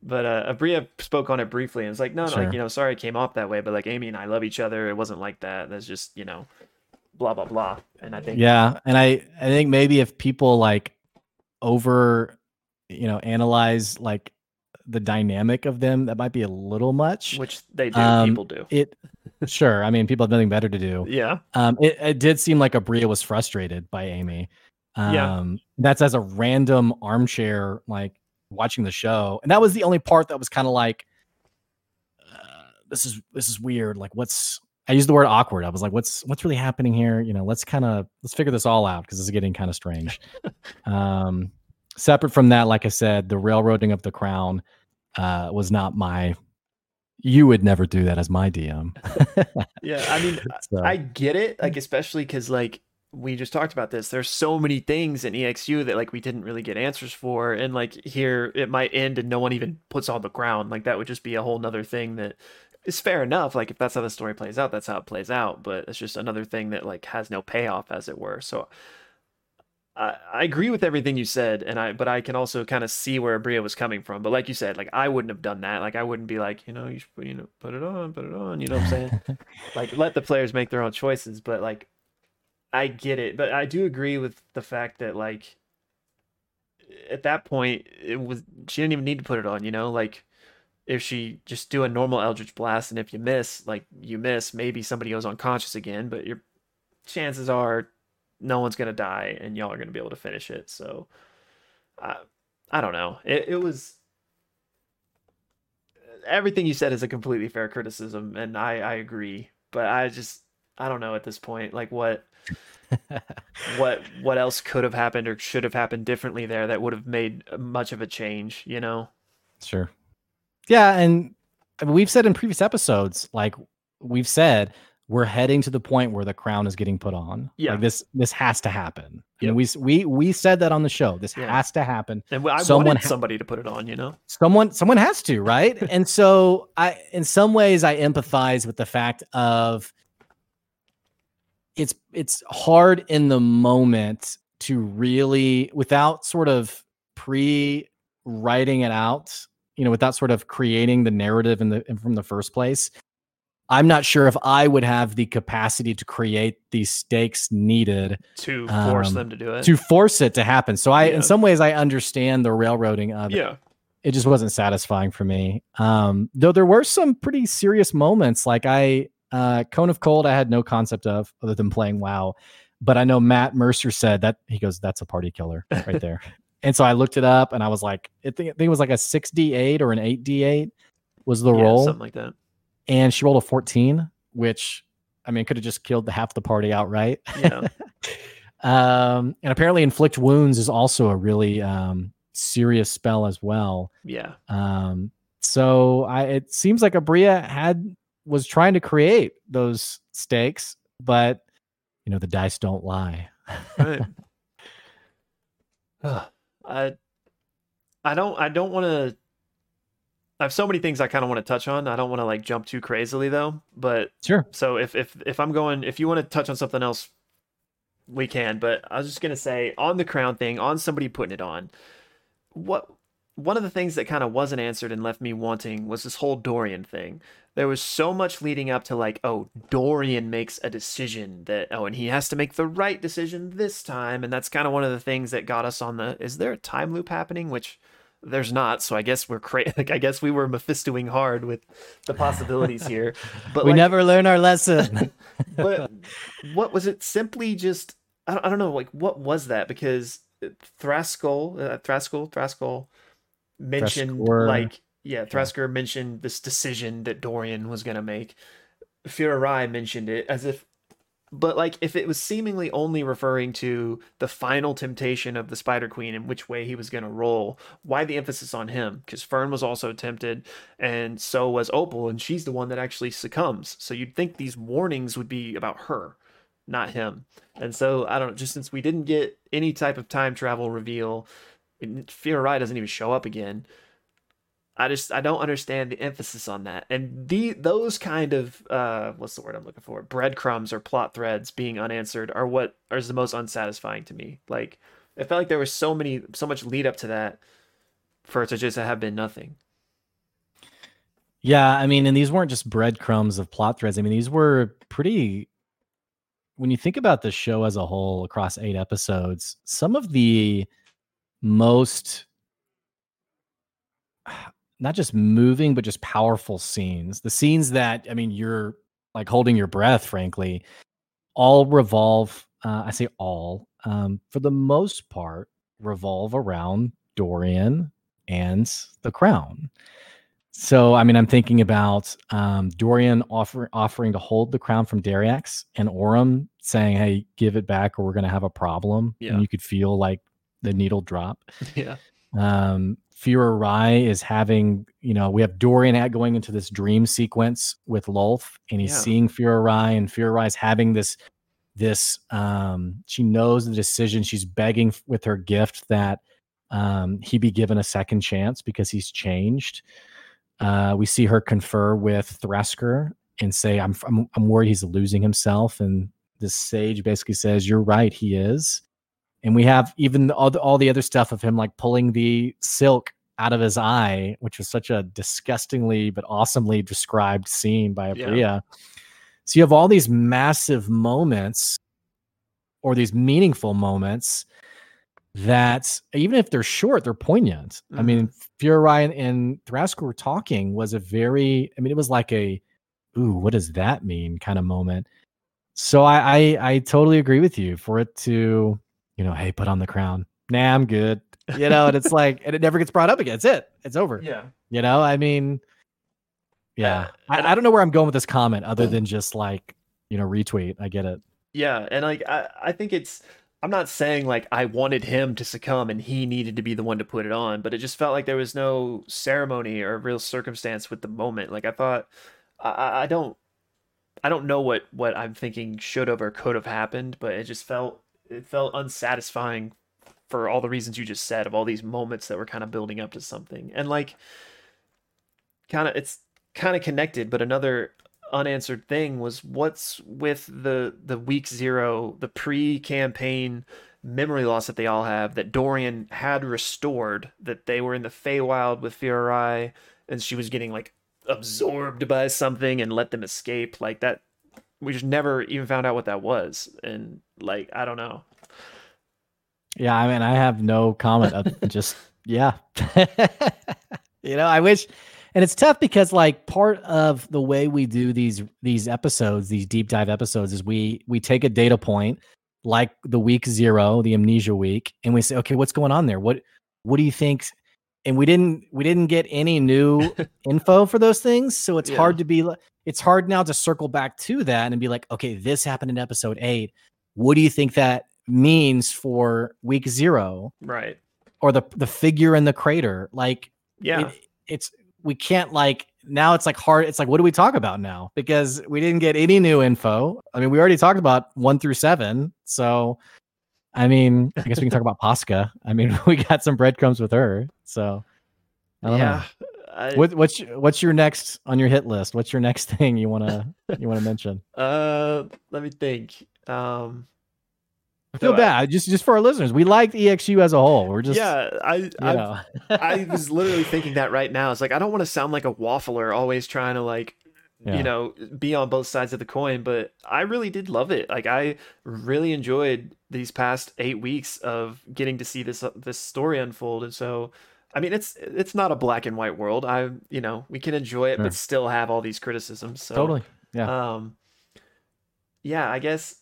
But uh, Aabria spoke on it briefly, and it's like, no, no, sure. like you know, sorry it came off that way, but like Aimee and I love each other. It wasn't like that. That's just you know, blah blah blah. And I think yeah, and I I think maybe if people like over, you know, analyze like the dynamic of them that might be a little much which they do um, people do it sure i mean people have nothing better to do yeah um it, it did seem like Aabria was frustrated by Aimee um yeah. that's as a random armchair like watching the show and that was the only part that was kind of like uh, this is this is weird like what's i used the word awkward i was like what's what's really happening here you know let's kind of let's figure this all out because it's getting kind of strange [laughs] um separate from that, like I said, the railroading of the crown uh, was not my. You would never do that as my DM. [laughs] yeah, I mean, [laughs] so. I get it, like especially because like we just talked about this. There's so many things in EXU that like we didn't really get answers for, and like here it might end and no one even puts on the ground. Like that would just be a whole nother thing that is fair enough. Like if that's how the story plays out, that's how it plays out. But it's just another thing that like has no payoff, as it were. So I, I agree with everything you said, and I but I can also kind of see where Bria was coming from. But like you said, like I wouldn't have done that. Like I wouldn't be like, you know, you should put, you know put it on, put it on. You know what I'm saying? [laughs] like let the players make their own choices. But like, I get it. But I do agree with the fact that like at that point it was she didn't even need to put it on. You know, like if she just do a normal Eldritch Blast, and if you miss, like you miss, maybe somebody goes unconscious again. But your chances are no one's gonna die, and y'all are gonna be able to finish it. So, I I don't know. It it was everything you said is a completely fair criticism, and I I agree. But I just I don't know at this point, like what. [laughs] what what else could have happened or should have happened differently there that would have made much of a change you know sure yeah and we've said in previous episodes like we've said we're heading to the point where the crown is getting put on. Yeah, like this this has to happen. Yeah, we we we said that on the show. This yeah. has to happen. And I someone wanted somebody to put it on. You know, someone someone has to, right? [laughs] and so I, in some ways, I empathize with the fact of it's it's hard in the moment to really without sort of pre writing it out you know without sort of creating the narrative in the in, from the first place I'm not sure if I would have the capacity to create the stakes needed to force um, them to do it. To force it to happen. So I yeah. in some ways I understand the railroading of it. Yeah. It just wasn't satisfying for me. Um, though there were some pretty serious moments. Like I uh Cone of Cold, I had no concept of other than playing WoW. But I know Matt Mercer said that he goes, that's a party killer right there. [laughs] and so I looked it up and I was like, I think, I think it was like a 6D8 or an 8D8 was the yeah, roll. Something like that and she rolled a 14, which I mean could have just killed the half the party outright. Yeah. [laughs] um, and apparently, inflict wounds is also a really um, serious spell as well. Yeah. Um, so I it seems like Aabria had was trying to create those stakes, but you know the dice don't lie. right. [laughs] I I don't I don't want to I have so many things I kind of want to touch on. I don't want to like jump too crazily though. But sure. So if if if I'm going, if you want to touch on something else, we can. But I was just gonna say on the crown thing, on somebody putting it on. What one of the things that kind of wasn't answered and left me wanting was this whole Dorian thing. There was so much leading up to like, oh, Dorian makes a decision that oh, and he has to make the right decision this time, and that's kind of one of the things that got us on the. Is there a time loop happening? Which there's not, so I guess we're cra- [laughs] like I guess we were Mephistoing hard with the possibilities [laughs] here. But we like, never learn our lesson. [laughs] but what was it? Simply just I don't, I don't know. Like what was that? Because Thraskell, uh, Thraskell mentioned Thraskor. like yeah, Thraskor yeah. mentioned this decision that Dorian was gonna make. Furai mentioned it as if but like if it was seemingly only referring to the final temptation of the spider queen and which way he was going to roll why the emphasis on him because fern was also tempted and so was opal and she's the one that actually succumbs so you'd think these warnings would be about her not him and so i don't know just since we didn't get any type of time travel reveal Furai doesn't even show up again I just I don't understand the emphasis on that. And the those kind of uh what's the word I'm looking for? Breadcrumbs or plot threads being unanswered are what is the most unsatisfying to me. Like it felt like there was so many so much lead up to that for it to just have been nothing. Yeah, I mean, and these weren't just breadcrumbs of plot threads. I mean, these were pretty when you think about the show as a whole across eight episodes, some of the most not just moving, but just powerful scenes. The scenes that, I mean, you're like holding your breath, frankly, all revolve, uh, I say all, um, for the most part, revolve around Dorian and the crown. So, I mean, I'm thinking about um, Dorian offer, offering to hold the crown from Dariax and Orym saying, hey, give it back or we're going to have a problem. Yeah. And you could feel like the needle drop. [laughs] Yeah. Um, Furai is having, you know, we have Dorian at going into this dream sequence with Lolth, and he's yeah. seeing Furai, and Furai is having this, this, um, she knows the decision. She's begging with her gift that um, he be given a second chance because he's changed. Uh, we see her confer with Thraskor and say, I'm, I'm, I'm worried he's losing himself. And this sage basically says, You're right, he is and we have even all the, all the other stuff of him like pulling the silk out of his eye, which was such a disgustingly but awesomely described scene by Aabria. Yeah. So you have all these massive moments or these meaningful moments that even if they're short, they're poignant. Mm-hmm. I mean, Furai and, and Thraskor were talking was a very, I mean, it was like a, ooh, what does that mean kind of moment. So I, I, I totally agree with you for it to you know, hey, put on the crown. Nah, I'm good. You know, and it's [laughs] like, and it never gets brought up again. It's it. It's over. Yeah. You know, I mean, yeah. I, I don't know where I'm going with this comment other mm. than just like, you know, retweet. I get it. Yeah. And like, I, I think it's, I'm not saying like I wanted him to succumb and he needed to be the one to put it on, but it just felt like there was no ceremony or real circumstance with the moment. Like I thought, I, I don't, I don't know what what I'm thinking should have or could have happened, but it just felt it felt unsatisfying for all the reasons you just said of all these moments that were kind of building up to something. And like kind of it's kind of connected but another unanswered thing was what's with the the week zero the pre-campaign memory loss that they all have that Dorian had restored that they were in the Feywild with Furai and she was getting like absorbed by something and let them escape. Like that we just never even found out what that was. And like i don't know. Yeah i mean i have no comment just [laughs] yeah. [laughs] You know i wish and it's tough because like part of the way we do these these episodes these deep dive episodes is we we take a data point like the week zero the amnesia week and we say okay what's going on there? What what do you think and we didn't we didn't get any new [laughs] info for those things. So it's yeah. hard to be it's hard now to circle back to that and be like okay this happened in episode 8 what do you think that means for week 0 right. or the the figure in the crater? Like yeah. it, it's we can't like now it's like hard it's like what do we talk about now? Because we didn't get any new info. I mean we already talked about 1 through 7 so I mean, I guess we can talk about Posca. I mean, [laughs] we got some breadcrumbs with her. So, yeah. I, what, what's what's your next on your hit list? What's your next [laughs] thing you wanna you wanna mention? [laughs] Uh, let me think. Um, I feel so I- bad just just for our listeners. We liked EXU as a whole. We're just yeah, I I. I [laughs] was literally thinking that right now. It's like I don't want to sound like a waffler, always trying to like Yeah. you know be on both sides of the coin but i really did love it like i really enjoyed these past eight weeks of getting to see this this story unfold and so i mean it's it's not a black and white world i you know we can enjoy it Sure. but still have all these criticisms so totally. Yeah. um yeah i guess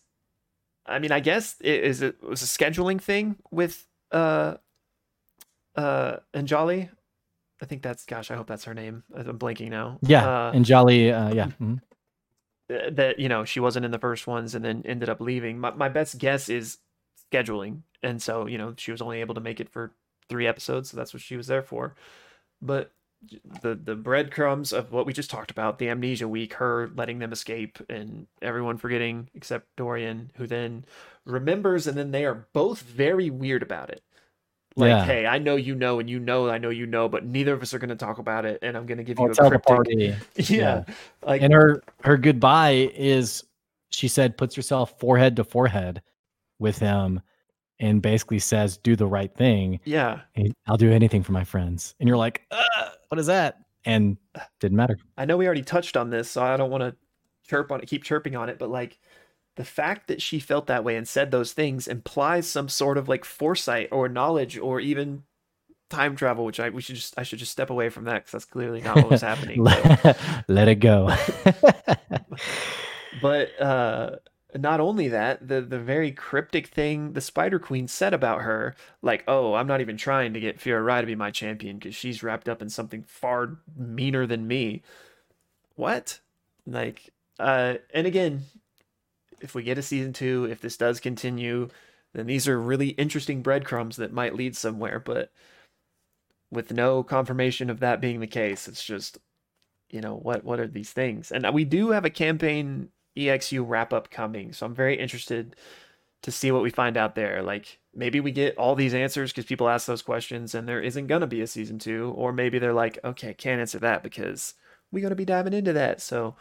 i mean i guess it is it was a scheduling thing with uh uh anjali i think that's gosh i hope that's her name i'm blanking now yeah. uh, and Jolly, uh, yeah. [clears throat] mhm. uh, that you know she wasn't in the first ones and then ended up leaving. My my best guess is scheduling, and so you know she was only able to make it for three episodes, so that's what she was there for. But the the breadcrumbs of what we just talked about, the amnesia week, her letting them escape, and everyone forgetting except Dorian, who then remembers, and then they are both very weird about it. Like, Yeah. hey, I know you know, and you know I know you know, but neither of us are going to talk about it, and I'm going to give Orym a cryptic. party. [laughs] yeah, like And her her goodbye is she said puts herself forehead to forehead with him and basically says do the right thing. yeah. I'll do anything for my friends. And you're like, uh, what is that? And didn't matter. I know we already touched on this, so I don't want to chirp on it, keep chirping on it, but like the fact that she felt that way and said those things implies some sort of like foresight or knowledge or even time travel, which I we should just I should just step away from that because that's clearly not what was [laughs] happening. let, [laughs] let it go. [laughs] but uh not only that, the the very cryptic thing the Spider Queen said about her, like, "Oh, I'm not even trying to get Fiora Rai to be my champion because she's wrapped up in something far meaner than me." What? Like, uh, and again, if we get a season two, if this does continue, then these are really interesting breadcrumbs that might lead somewhere. But with no confirmation of that being the case, it's just, you know, what what are these things? And we do have a campaign EXU wrap up coming, so I'm very interested to see what we find out there. Like maybe we get all these answers because people ask those questions, and there isn't gonna be a season two, or maybe they're like, okay, can't answer that because we gotta be diving into that. So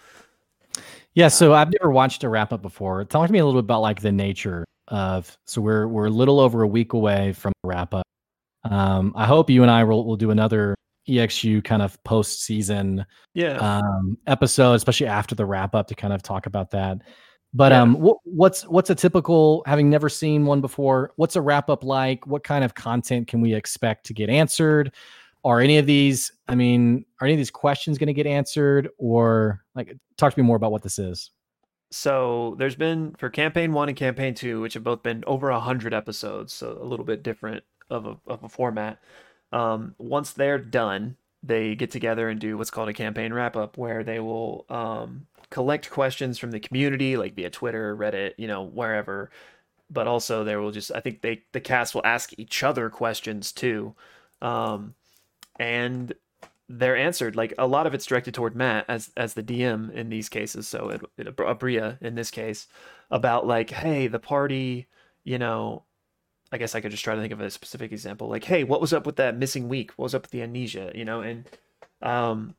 Yeah, so I've never watched a wrap up before. Talk to me a little bit about like the nature of. So we're we're a little over a week away from wrap up. Um, I hope you and I will will do another EXU kind of post season yeah, um, episode, especially after the wrap up, to kind of talk about that. But Yeah. um, what, what's what's a typical? Having never seen one before, what's a wrap up like? What kind of content can we expect to get answered? Are any of these? I mean, are any of these questions going to get answered? Or like, talk to me more about what this is. So there's been for campaign one and campaign two, which have both been over a hundred episodes, so a little bit different of a of a format. Um, once they're done, they get together and do what's called a campaign wrap up, where they will um, collect questions from the community, like via Twitter, Reddit, you know, wherever. But also, there will just I think they the cast will ask each other questions too, um, and they're answered. Like a lot of it's directed toward Matt as as the DM in these cases. So it, it Aabria in this case about like, hey, the party, you know, I guess I could just try to think of a specific example. Like, hey, what was up with that missing week? What was up with the amnesia? You know, and um,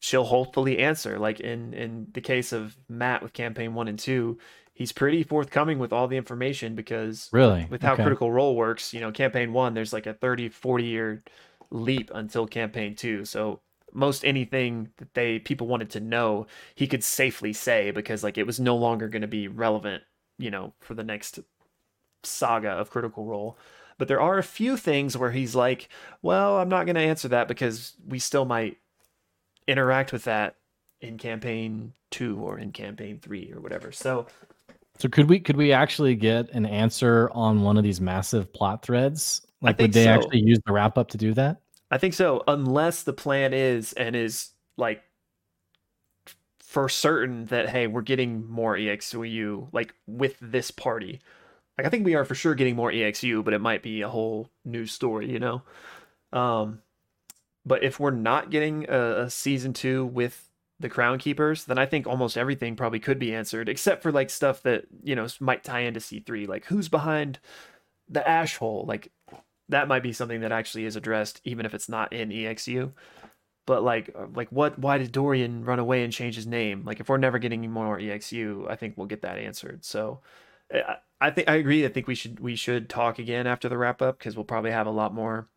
she'll hopefully answer. Like in in the case of Matt with campaign one and two, he's pretty forthcoming with all the information because Really? with how Okay. critical role works you know campaign one there's like a 30 40 year leap until campaign two so most anything that they people wanted to know he could safely say because like it was no longer going to be relevant you know for the next saga of critical role but there are a few things where he's like well i'm not going to answer that because we still might interact with that in campaign two or in campaign three or whatever so So could we could we actually get an answer on one of these massive plot threads? Like, would they so. actually use the wrap up to do that? I think so, unless the plan is and is like for certain that hey, we're getting more EXU like with this party. Like I think we are for sure getting more EXU, but it might be a whole new story, you know. Um, but if we're not getting a, a season two with the Crown Keepers, then I think almost everything probably could be answered, except for like stuff that you know might tie into C three, like who's behind the ash hole, like that might be something that actually is addressed, even if it's not in EXU. But like, uh, like what? Why did Dorian run away and change his name? Like, if we're never getting more EXU, I think we'll get that answered. So, I, think I agree. I think we should we should talk again after the wrap up because we'll probably have a lot more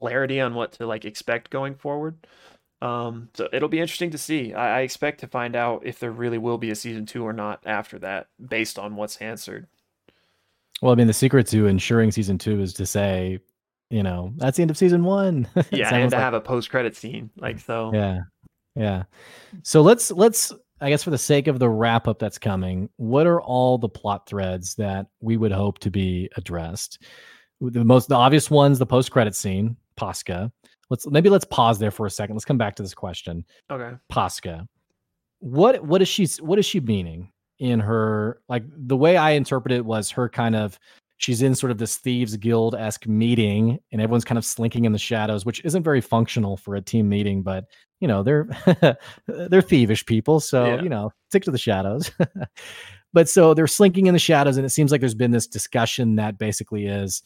clarity on what to like expect going forward. Um, so it'll be interesting to see. I, I expect to find out if there really will be a season two or not after that, based on what's answered. Well, I mean, the secret to ensuring season two is to say, you know, that's the end of season one. [laughs] yeah, and to like, have a post credit scene, like so. Yeah, yeah. So let's let's I guess for the sake of the wrap up that's coming, what are all the plot threads that we would hope to be addressed? The most the obvious ones, the post credit scene, Posca. Let's maybe let's pause there for a second. Let's come back to this question. Okay. Posca. What what is she what is she meaning in her like the way I interpret it was her kind of she's in sort of this thieves guild esque meeting and everyone's kind of slinking in the shadows, which isn't very functional for a team meeting, but you know, they're [laughs] they're thievish people. So, yeah. you know, stick to the shadows. [laughs] but so they're slinking in the shadows, and it seems like there's been this discussion that basically is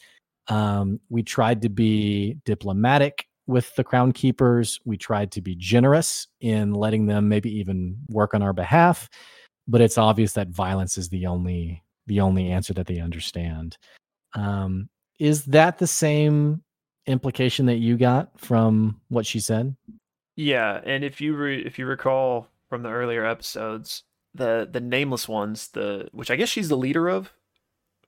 um, we tried to be diplomatic with the crown keepers. We tried to be generous in letting them maybe even work on our behalf, but it's obvious that violence is the only the only answer that they understand. Um, is that the same implication that you got from what she said? Yeah, and if you re- if you recall from the earlier episodes, the the nameless ones, the which I guess she's the leader of,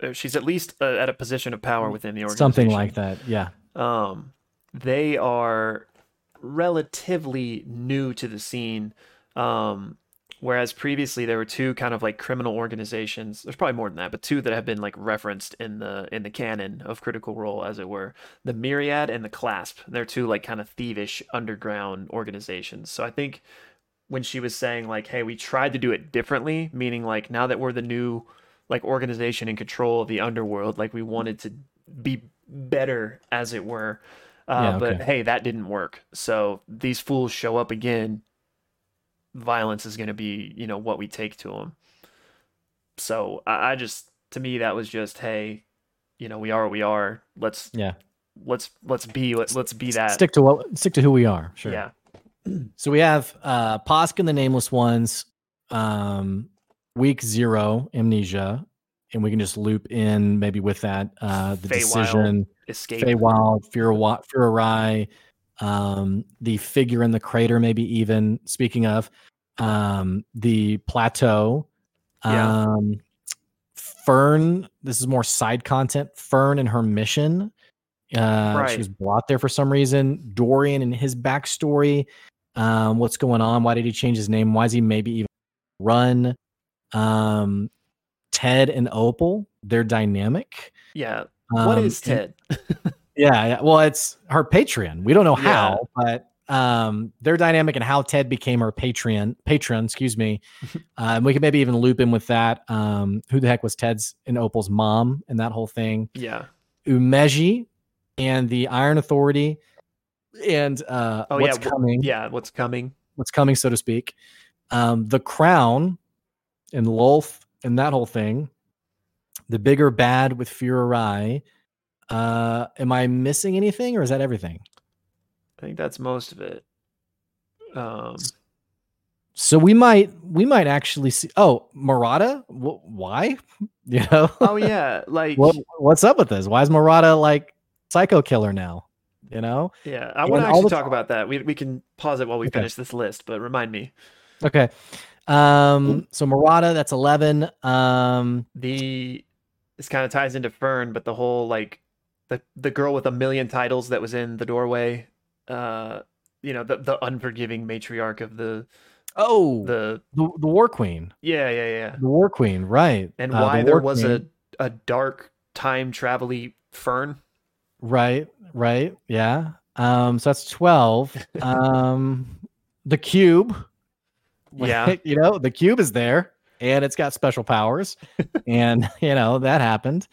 uh, she's at least uh, at a position of power within the organization. Something like that, yeah. Um, they are relatively new to the scene. Um, whereas previously there were two kind of like criminal organizations. There's probably more than that, but two that have been like referenced in the in the canon of Critical Role, as it were. The Myriad and the Clasp. They're two like kind of thievish underground organizations. So I think when she was saying like, "Hey, we tried to do it differently," meaning like now that we're the new like organization in control of the underworld, like we wanted to be better, as it were. Uh, yeah, okay. But hey, that didn't work. So these fools show up again. Violence is going to be, you know, what we take to them. So I, I just, to me, that was just, hey, you know, we are what we are. Let's, yeah, let's let's be let, let's be that. Stick to what stick to who we are. Sure. Yeah. [clears throat] So we have uh Posk and the Nameless Ones, um, week zero, amnesia, and we can just loop in maybe with that uh the Fey decision escape. Feywild, Fear Fururai, um, the figure in the crater, maybe even speaking of um, the plateau. Yeah. Um, Fern, this is more side content. Fern and her mission. Uh, right. She was brought there for some reason. Dorian and his backstory. Um, what's going on? Why did he change his name? Why is he maybe even run? Um, Ted and Opal, their dynamic. Yeah. Um, what is Ted? [laughs] yeah, yeah, well, it's her Patreon. We don't know how, yeah. but um, their dynamic and how Ted became her Patreon patron. Excuse me. [laughs] um, we could maybe even loop in with that. Um, who the heck was Ted's and Opal's mom and that whole thing? Yeah. Umeji and the Iron Authority and uh, oh, what's yeah, coming? Yeah, what's coming? What's coming, so to speak. Um, the Crown and Lolth and that whole thing the bigger bad with Fururai. Uh, am I missing anything, or is that everything? I think that's most of it. Um, so we might we might actually see. Oh, Murata, w- why? [laughs] You know? Oh yeah, like what, what's up with this? Why is Murata like psycho killer now? You know? Yeah, I want to actually talk about that. We we can pause it while we okay. finish this list, but remind me. Okay. Um. So Murata, that's eleven. Um. The this kind of ties into Fern, but the whole like the the girl with a million titles that was in the doorway, uh, you know, the the unforgiving matriarch of the oh the the, the war queen. Yeah, yeah, yeah. The war queen, right? And uh, why the there was queen. a a dark time travel Fern. Right, right, yeah. Um, so that's twelve. [laughs] um, the cube. Yeah, [laughs] you know, the cube is there and it's got special powers, [laughs] and you know that happened.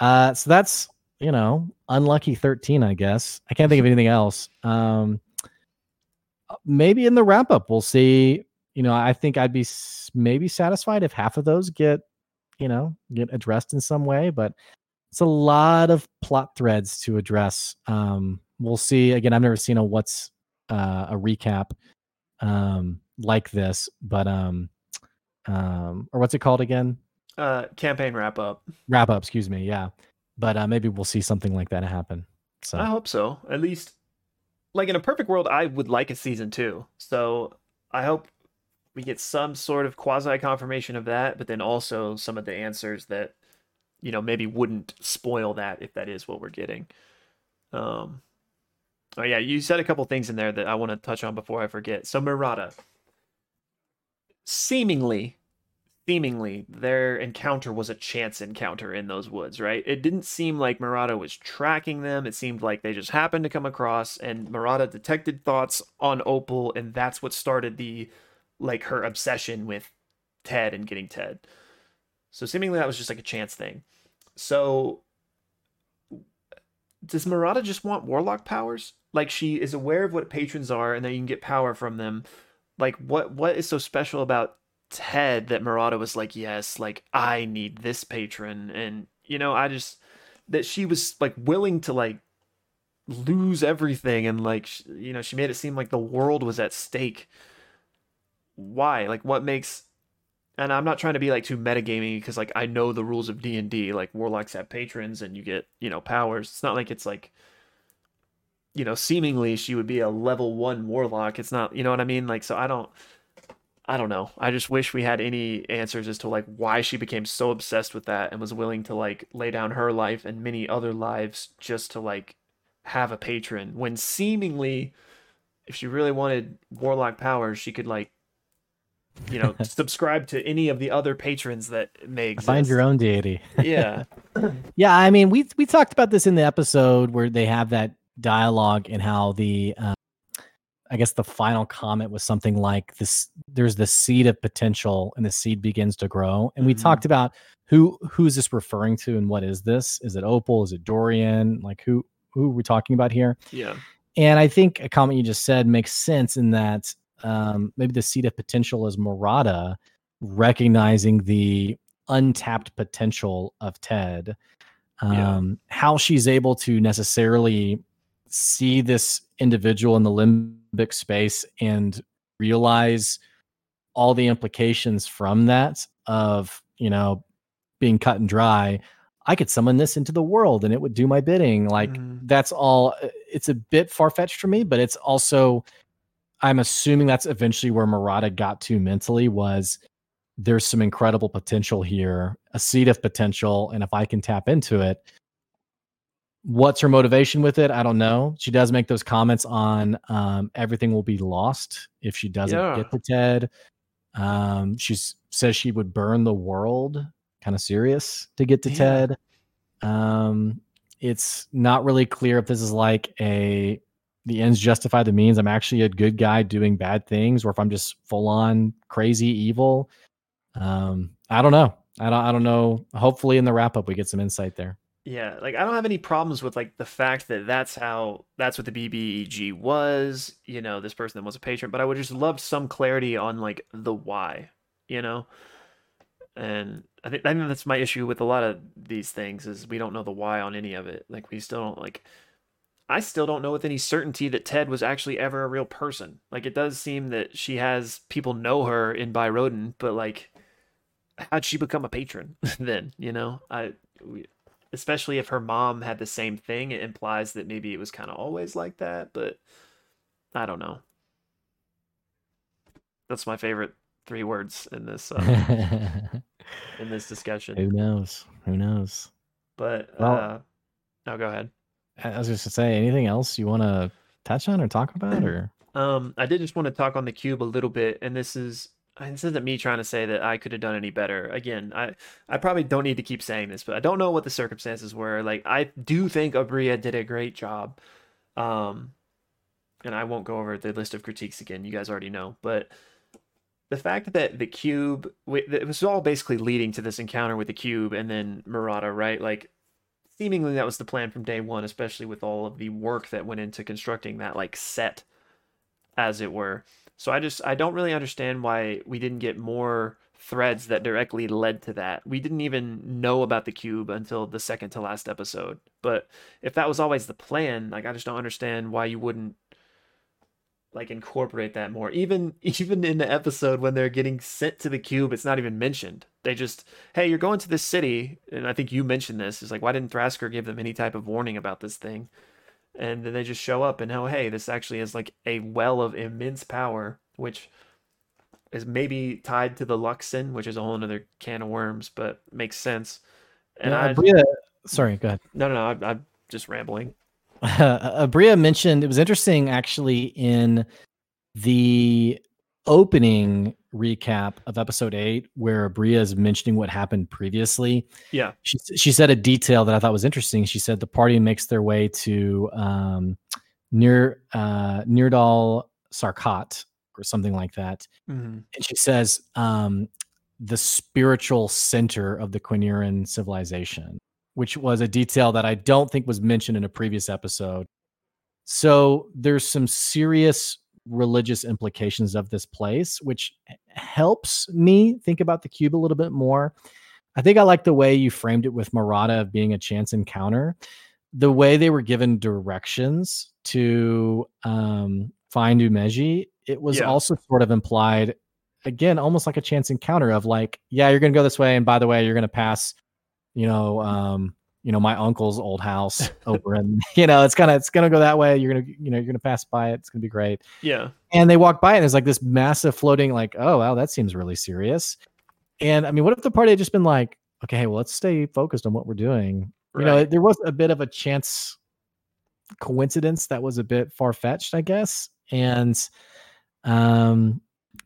Uh, so that's you know unlucky thirteen, I guess. I can't think of anything else. Um, maybe in the wrap up we'll see. You know, I think I'd be maybe satisfied if half of those get you know get addressed in some way, but it's a lot of plot threads to address. Um, we'll see. Again, I've never seen a what's uh, a recap um, like this, but um, um, or what's it called again? Uh, campaign wrap up. Wrap up, excuse me. Yeah, but uh, maybe we'll see something like that happen. So I hope so. At least, like in a perfect world, I would like a season two. So I hope we get some sort of quasi confirmation of that, but then also some of the answers that you know maybe wouldn't spoil that if that is what we're getting. Um, oh yeah, you said a couple things in there that I want to touch on before I forget. So Murata, seemingly seemingly their encounter was a chance encounter in those woods, right? It didn't seem like Murata was tracking them. It seemed like they just happened to come across and Murata detected thoughts on Opal and that's what started the like her obsession with Ted and getting Ted. So seemingly that was just like a chance thing. So does Murata just want warlock powers? Like she is aware of what patrons are and that you can get power from them. Like what what is so special about Ted that Murata was like, yes, like I need this patron, and you know, I just that she was like willing to like lose everything, and like you know, she made it seem like the world was at stake. Why? Like, what makes? And I'm not trying to be like too metagaming because like I know the rules of D and D. Like warlocks have patrons, and you get you know powers. It's not like it's like you know, seemingly she would be a level one warlock. It's not, you know what I mean? Like, so I don't. I don't know. I just wish we had any answers as to like why she became so obsessed with that and was willing to like lay down her life and many other lives just to like have a patron when seemingly if she really wanted warlock powers she could like you know [laughs] subscribe to any of the other patrons that may exist. Find your own deity. yeah. [laughs] yeah, I mean we we talked about this in the episode where they have that dialogue and how the uh, I guess the final comment was something like this there's the seed of potential and the seed begins to grow. And we mm-hmm. talked about who who is this referring to and what is this? Is it Opal? Is it Dorian? Like who who are we talking about here? Yeah. And I think a comment you just said makes sense in that um, maybe the seed of potential is Murata recognizing the untapped potential of Ted. Um, yeah. How she's able to necessarily see this individual in the limbic space and realize all the implications from that of you know being cut and dry i could summon this into the world and it would do my bidding like mm. that's all uh, it's a bit far-fetched for me but it's also i'm assuming that's eventually where murata got to mentally was there's some incredible potential here a seed of potential and if i can tap into it What's her motivation with it? I don't know. She does make those comments on um, everything will be lost if she doesn't yeah. get the Ted. Um, she says she would burn the world, kind of serious to get to yeah. Ted. Um, it's not really clear if this is like a the ends justify the means. I'm actually a good guy doing bad things, or if I'm just full on crazy evil. Um, I don't know. I don't. I don't know. Hopefully, in the wrap up, we get some insight there. Yeah, like I don't have any problems with like the fact that that's how that's what the BBEG was, you know, this person that was a patron, but I would just love some clarity on like the why, you know? And I think I think that's my issue with a lot of these things is we don't know the why on any of it. Like we still don't like I still don't know with any certainty that Ted was actually ever a real person. Like it does seem that she has people know her in Byrodden, but like how'd she become a patron [laughs] then, you know? I we, especially if her mom had the same thing it implies that maybe it was kind of always like that but i don't know. That's my favorite three words in this uh, [laughs] in this discussion. Who knows? Who knows? But well, uh no go ahead. I was just to say anything else you want to touch on or talk about or? [clears throat] Um i did just want to talk on the cube a little bit and this is this isn't me trying to say that I could have done any better. Again, I I probably don't need to keep saying this, but I don't know what the circumstances were. Like I do think Aabria did a great job. Um and I won't go over the list of critiques again. You guys already know, but the fact that the cube it was all basically leading to this encounter with the cube and then Murata, right? Like seemingly that was the plan from day 1, especially with all of the work that went into constructing that like set as it were. So I just I don't really understand why we didn't get more threads that directly led to that. We didn't even know about the cube until the second to last episode. But if that was always the plan, like I just don't understand why you wouldn't like incorporate that more. Even [laughs] even in the episode when they're getting sent to the cube, it's not even mentioned. They just, hey, you're going to this city, and I think you mentioned this. Is like, why didn't Thraskor give them any type of warning about this thing? And then they just show up and oh, hey, this actually is like a well of immense power, which is maybe tied to the Luxon, which is a whole other can of worms, but makes sense. And yeah, I, Aabria, sorry, go ahead. No, no, no, I, I'm just rambling. [laughs] Uh, Aabria mentioned it was interesting actually in the opening recap of episode eight where Aabria is mentioning what happened previously. Yeah. She, she said a detail that I thought was interesting. She said the party makes their way to um, near uh, Neerdal Sarkat or something like that. Mm-hmm. And she says um, the spiritual center of the Quinnerian civilization which was a detail that I don't think was mentioned in a previous episode. So there's some serious religious implications of this place, which helps me think about the cube a little bit more. I think I like the way you framed it with Marada of being a chance encounter. The way they were given directions to um, find Umeji, it was yeah. also sort of implied, again, almost like a chance encounter of like, yeah, you're going to go this way. And by the way, you're going to pass you know, um, you know, my uncle's old house over and [laughs] you know, it's kind of it's gonna go that way. You're gonna, you know, you're gonna pass by it. It's gonna be great. Yeah. And they walk by and there's like this massive floating, like, oh wow, that seems really serious. And I mean, what if the party had just been like, okay, well, let's stay focused on what we're doing. Right. You know, there was a bit of a chance coincidence that was a bit far fetched, I guess. And um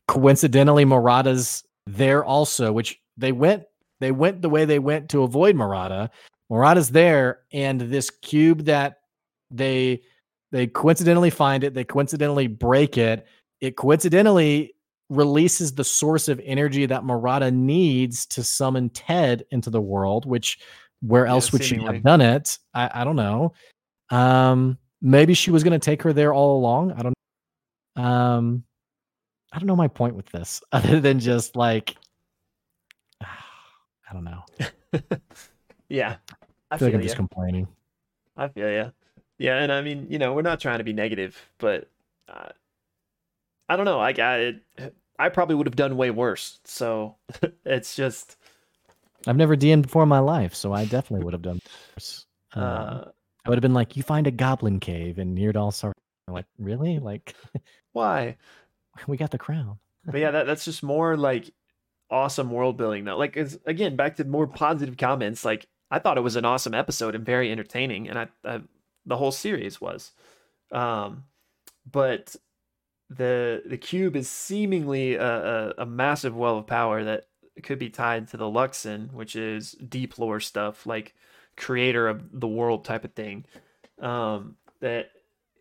coincidentally, Marada's there also, which they went they went the way they went to avoid Marada. Marada's there, and this cube that they they coincidentally find it, they coincidentally break it. It coincidentally releases the source of energy that Marada needs to summon Ted into the world, which where else yeah, would she have done it? I, I don't know. Um, maybe she was going to take her there all along. I don't. Know. Um, I don't know my point with this, [laughs] other than just like [sighs] I don't know. [laughs] yeah. I, I feel, like I'm just complaining. I feel yeah. Yeah, and I mean, you know, we're not trying to be negative, but uh, I don't know. I got it. I probably would have done way worse. So [laughs] it's just. I've never DM'd before in my life, so I definitely would have done worse. [laughs] Uh, uh, I would have been like, "You find a goblin cave in Neerdal Sar." Like, really? [laughs] Like, why? We got the crown. but yeah, that, that's just more like awesome world building though. Like again, back to more positive comments. Like I thought it was an awesome episode and very entertaining, and I, I the whole series was. Um, but the the cube is seemingly a, a, a, massive well of power that could be tied to the Luxon, which is deep lore stuff, like creator of the world type of thing. Um, that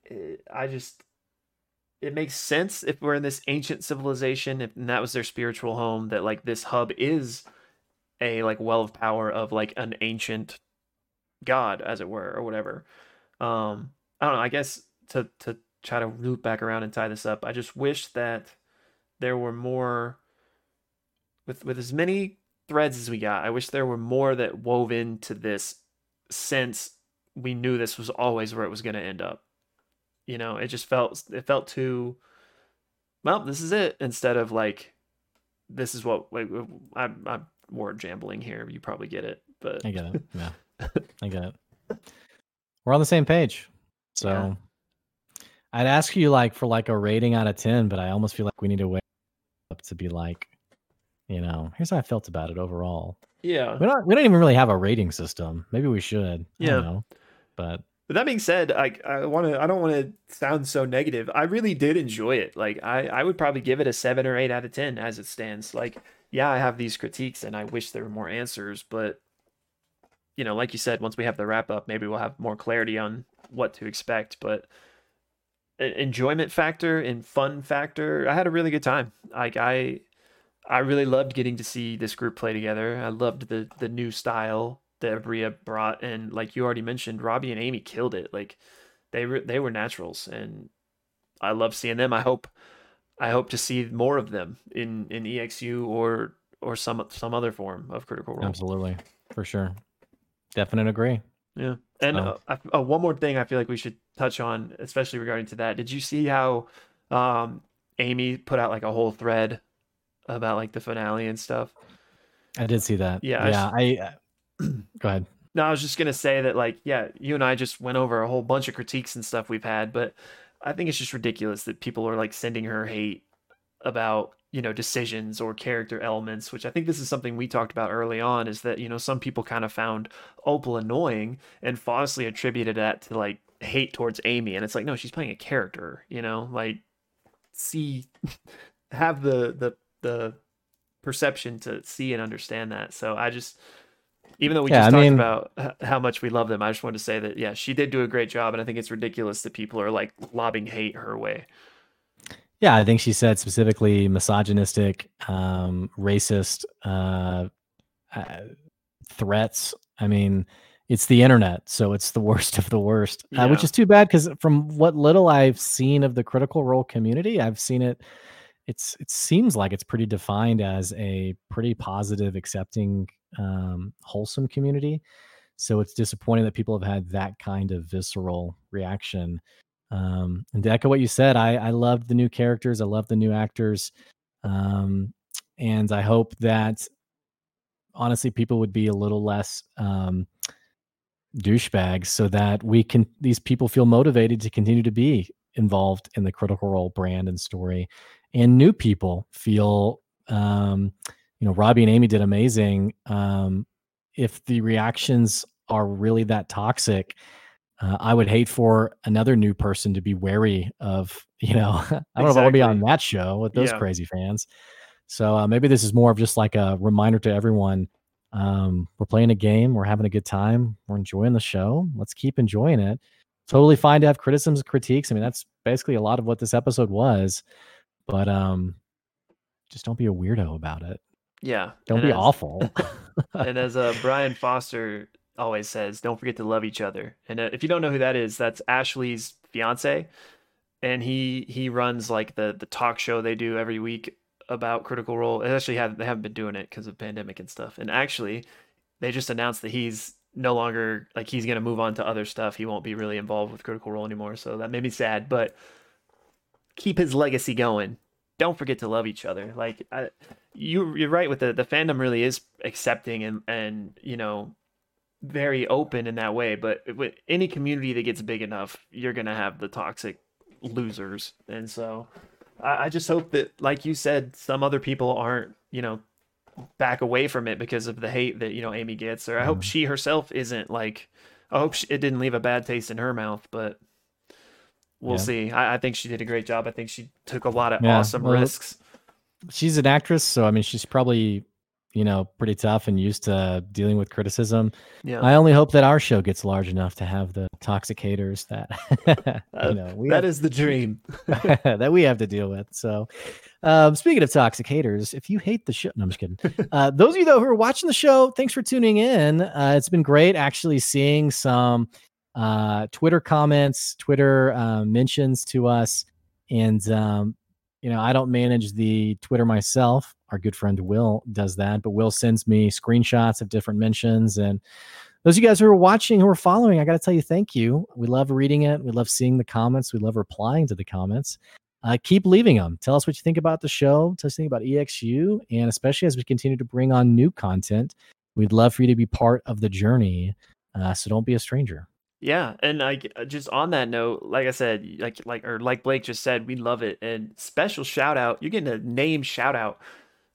eh, I just it makes sense if we're in this ancient civilization if that was their spiritual home that like this hub is a like well of power of like an ancient god as it were or whatever. Um i don't know i guess to to try to loop back around and tie this up i just wish that there were more with with as many threads as we got i wish there were more that wove into this since we knew this was always where it was going to end up. You know, it just felt it felt too well, this is it instead of like this is what like I'm I'm more jambling here. You probably get it, but I get it. [laughs] Yeah. I get it. We're on the same page. So yeah. I'd ask you like for like a rating out of 10, but I almost feel like we need to wait up to be like, you know, here's how I felt about it overall. Yeah. We don't we don't even really have a rating system. Maybe we should. Yeah. Know, but but that being said, I I want to I don't want to sound so negative. I really did enjoy it. Like I I would probably give it a 7 or 8 out of 10 as it stands. Like yeah, I have these critiques and I wish there were more answers, but you know, like you said, once we have the wrap up, maybe we'll have more clarity on what to expect, but enjoyment factor and fun factor, I had a really good time. Like I I really loved getting to see this group play together. I loved the the new style that Aabria brought, and like you already mentioned, Robbie and Aimee killed it. Like they were they were naturals, and I love seeing them. I hope I hope to see more of them in in EXU or or some some other form of Critical Role. Absolutely, for sure. Definite agree. Yeah, and uh, I- uh, one more thing I feel like we should touch on, especially regarding to that. Did you see how um, Aimee put out like a whole thread about like the finale and stuff? I did see that. Yeah, I yeah. I, uh, go ahead. No, I was just gonna say that like yeah, you and I just went over a whole bunch of critiques and stuff we've had, but I think it's just ridiculous that people are like sending her hate about you know decisions or character elements which i think this is something we talked about early on is that you know some people kind of found opal annoying and falsely attributed that to like hate towards Aimee and it's like no she's playing a character you know like see [laughs] have the the the perception to see and understand that so i just even though we Yeah, just I talked mean- about how much we love them i just wanted to say that yeah she did do a great job and i think it's ridiculous that people are like lobbing hate her way Yeah, I think she said specifically misogynistic, um, racist uh, uh, threats. I mean, it's the internet, so it's the [laughs] worst of the worst, uh, which is too bad because from what little I've seen of the critical role community, I've seen it. It's it seems like it's pretty defined as a pretty positive, accepting, um, wholesome community. So it's disappointing that people have had that kind of visceral reaction. Um, and to echo what you said, I, I loved the new characters. I love the new actors. Um, and I hope that honestly, people would be a little less um, douchebags so that we can, these people feel motivated to continue to be involved in the critical role brand and story. And new people feel, um, you know, Robbie and Aimee did amazing. Um, if the reactions are really that toxic, uh, I would hate for another new person to be wary of, [laughs] you know, I don't know if I want to be on that show with those Yeah. crazy fans. So uh, maybe this is more of just like a reminder to everyone. Um, we're playing a game, we're having a good time, we're enjoying the show. Let's keep enjoying it. Totally fine to have criticisms, critiques. I mean, that's basically a lot of what this episode was. But um, just don't be a weirdo about it. Yeah Don't be as- awful. [laughs] and as uh, Brian Foster always says, don't forget to love each other. And uh, if you don't know who that is, that's Ashley's fiance, and he he runs like the the talk show they do every week about Critical Role. They actually have they haven't been doing it because of pandemic and stuff. And actually, they just announced that he's no longer like he's gonna move on to other stuff. He won't be really involved with Critical Role anymore. So that made me sad, but keep his legacy going. Don't forget to love each other. Like I, you, you're right with the the fandom really is accepting and and you know very open in that way. But with any community that gets big enough, you're gonna have the toxic losers, and so I, I just hope that, like you said, some other people aren't you know back away from it because of the hate that you know Aimee gets, or I hope Mhm. she herself isn't like. I hope she, it didn't leave a bad taste in her mouth, but we'll Yeah. see. I, I think she did a great job. I think she took a lot of Yeah, awesome well, risks. She's an actress, so I mean, she's probably you know pretty tough and used to dealing with criticism. Yeah, I only hope that our show gets large enough to have the toxic haters that [laughs] Uh, you know we that have, is the dream. [laughs] that we have to deal with. So, um, speaking of toxic haters, if you hate the show, no, I'm just kidding. [laughs] Uh, those of you though who are watching the show, thanks for tuning in. Uh, it's been great actually seeing some uh, Twitter comments, Twitter uh, mentions to us, and um, you know I don't manage the Twitter myself. Our good friend Will does that, but Will sends me screenshots of different mentions and those of you guys who are watching, who are following, I got to tell you, thank you. We love reading it. We love seeing the comments. We love replying to the comments. Uh, keep leaving them. Tell us what you think about the show. Tell us think about EXU. And especially as we continue to bring on new content, we'd love for you to be part of the journey. Uh, so don't be a stranger. Yeah, and like uh, just on that note, like I said, like like or like Blake just said, we love it. And special shout out, you're getting a name shout out.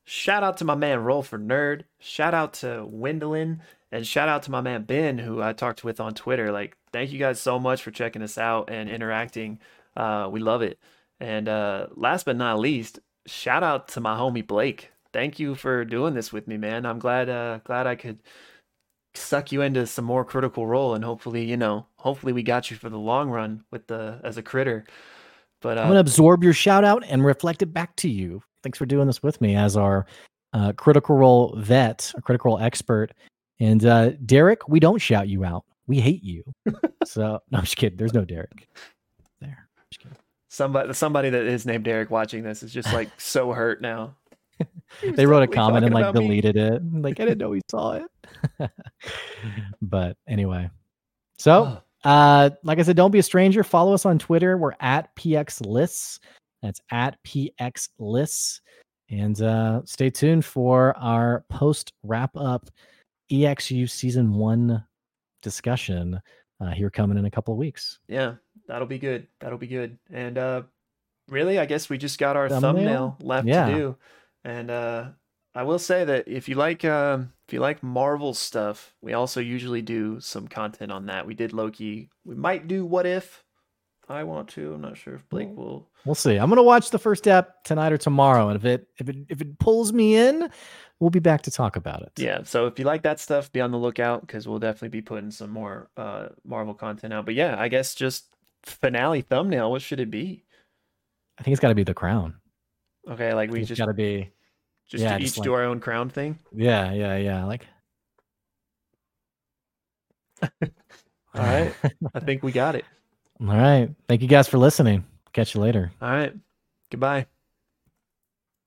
Shout out to my man Roll for Nerd. Shout out to Wendolyn and shout out to my man Ben who I talked with on Twitter. Like thank you guys so much for checking us out and interacting. Uh we love it. And uh last but not least, shout out to my homie Blake. Thank you for doing this with me, man. I'm glad uh glad I could suck you into some more critical role and hopefully you know hopefully we got you for the long run with the as a critter but I'm going to uh absorb your shout out and reflect it back to you. Thanks for doing this with me as our uh, critical role vet, a critical role expert. And uh, Derek, we don't shout you out. We hate you. [laughs] so, [laughs] no, I'm just kidding. There's no Derek there. Just kidding. somebody somebody that is named Derek watching this is just like so hurt now they wrote a comment and like deleted me. it. [laughs] Like I didn't know he saw it. [laughs] but anyway, so uh, like I said, don't be a stranger. Follow us on Twitter. We're at Pixelists. That's at PX Lists. And uh, stay tuned for our post wrap up EXU season one discussion uh, here coming in a couple of weeks. Yeah, that'll be good. That'll be good. And uh, really, I guess we just got our thumbnail, thumbnail left yeah. to do. And uh, I will say that if you like um, if you like Marvel stuff, we also usually do some content on that. We did Loki. We might do What If. I want to. I'm not sure if Blake will. We'll see. I'm gonna watch the first step tonight or tomorrow, and if it if it if it pulls me in, we'll be back to talk about it. Yeah. So if you like that stuff, be on the lookout because we'll definitely be putting some more uh Marvel content out. But yeah, I guess just finale thumbnail. What should it be? I think it's got to be the crown. Okay, like we just got to be just yeah, to each like, do our own crown thing. Yeah, yeah, yeah. Like. [laughs] All right, I [laughs] think we got it. All right. Thank you guys for listening. Catch you later. All right. Goodbye.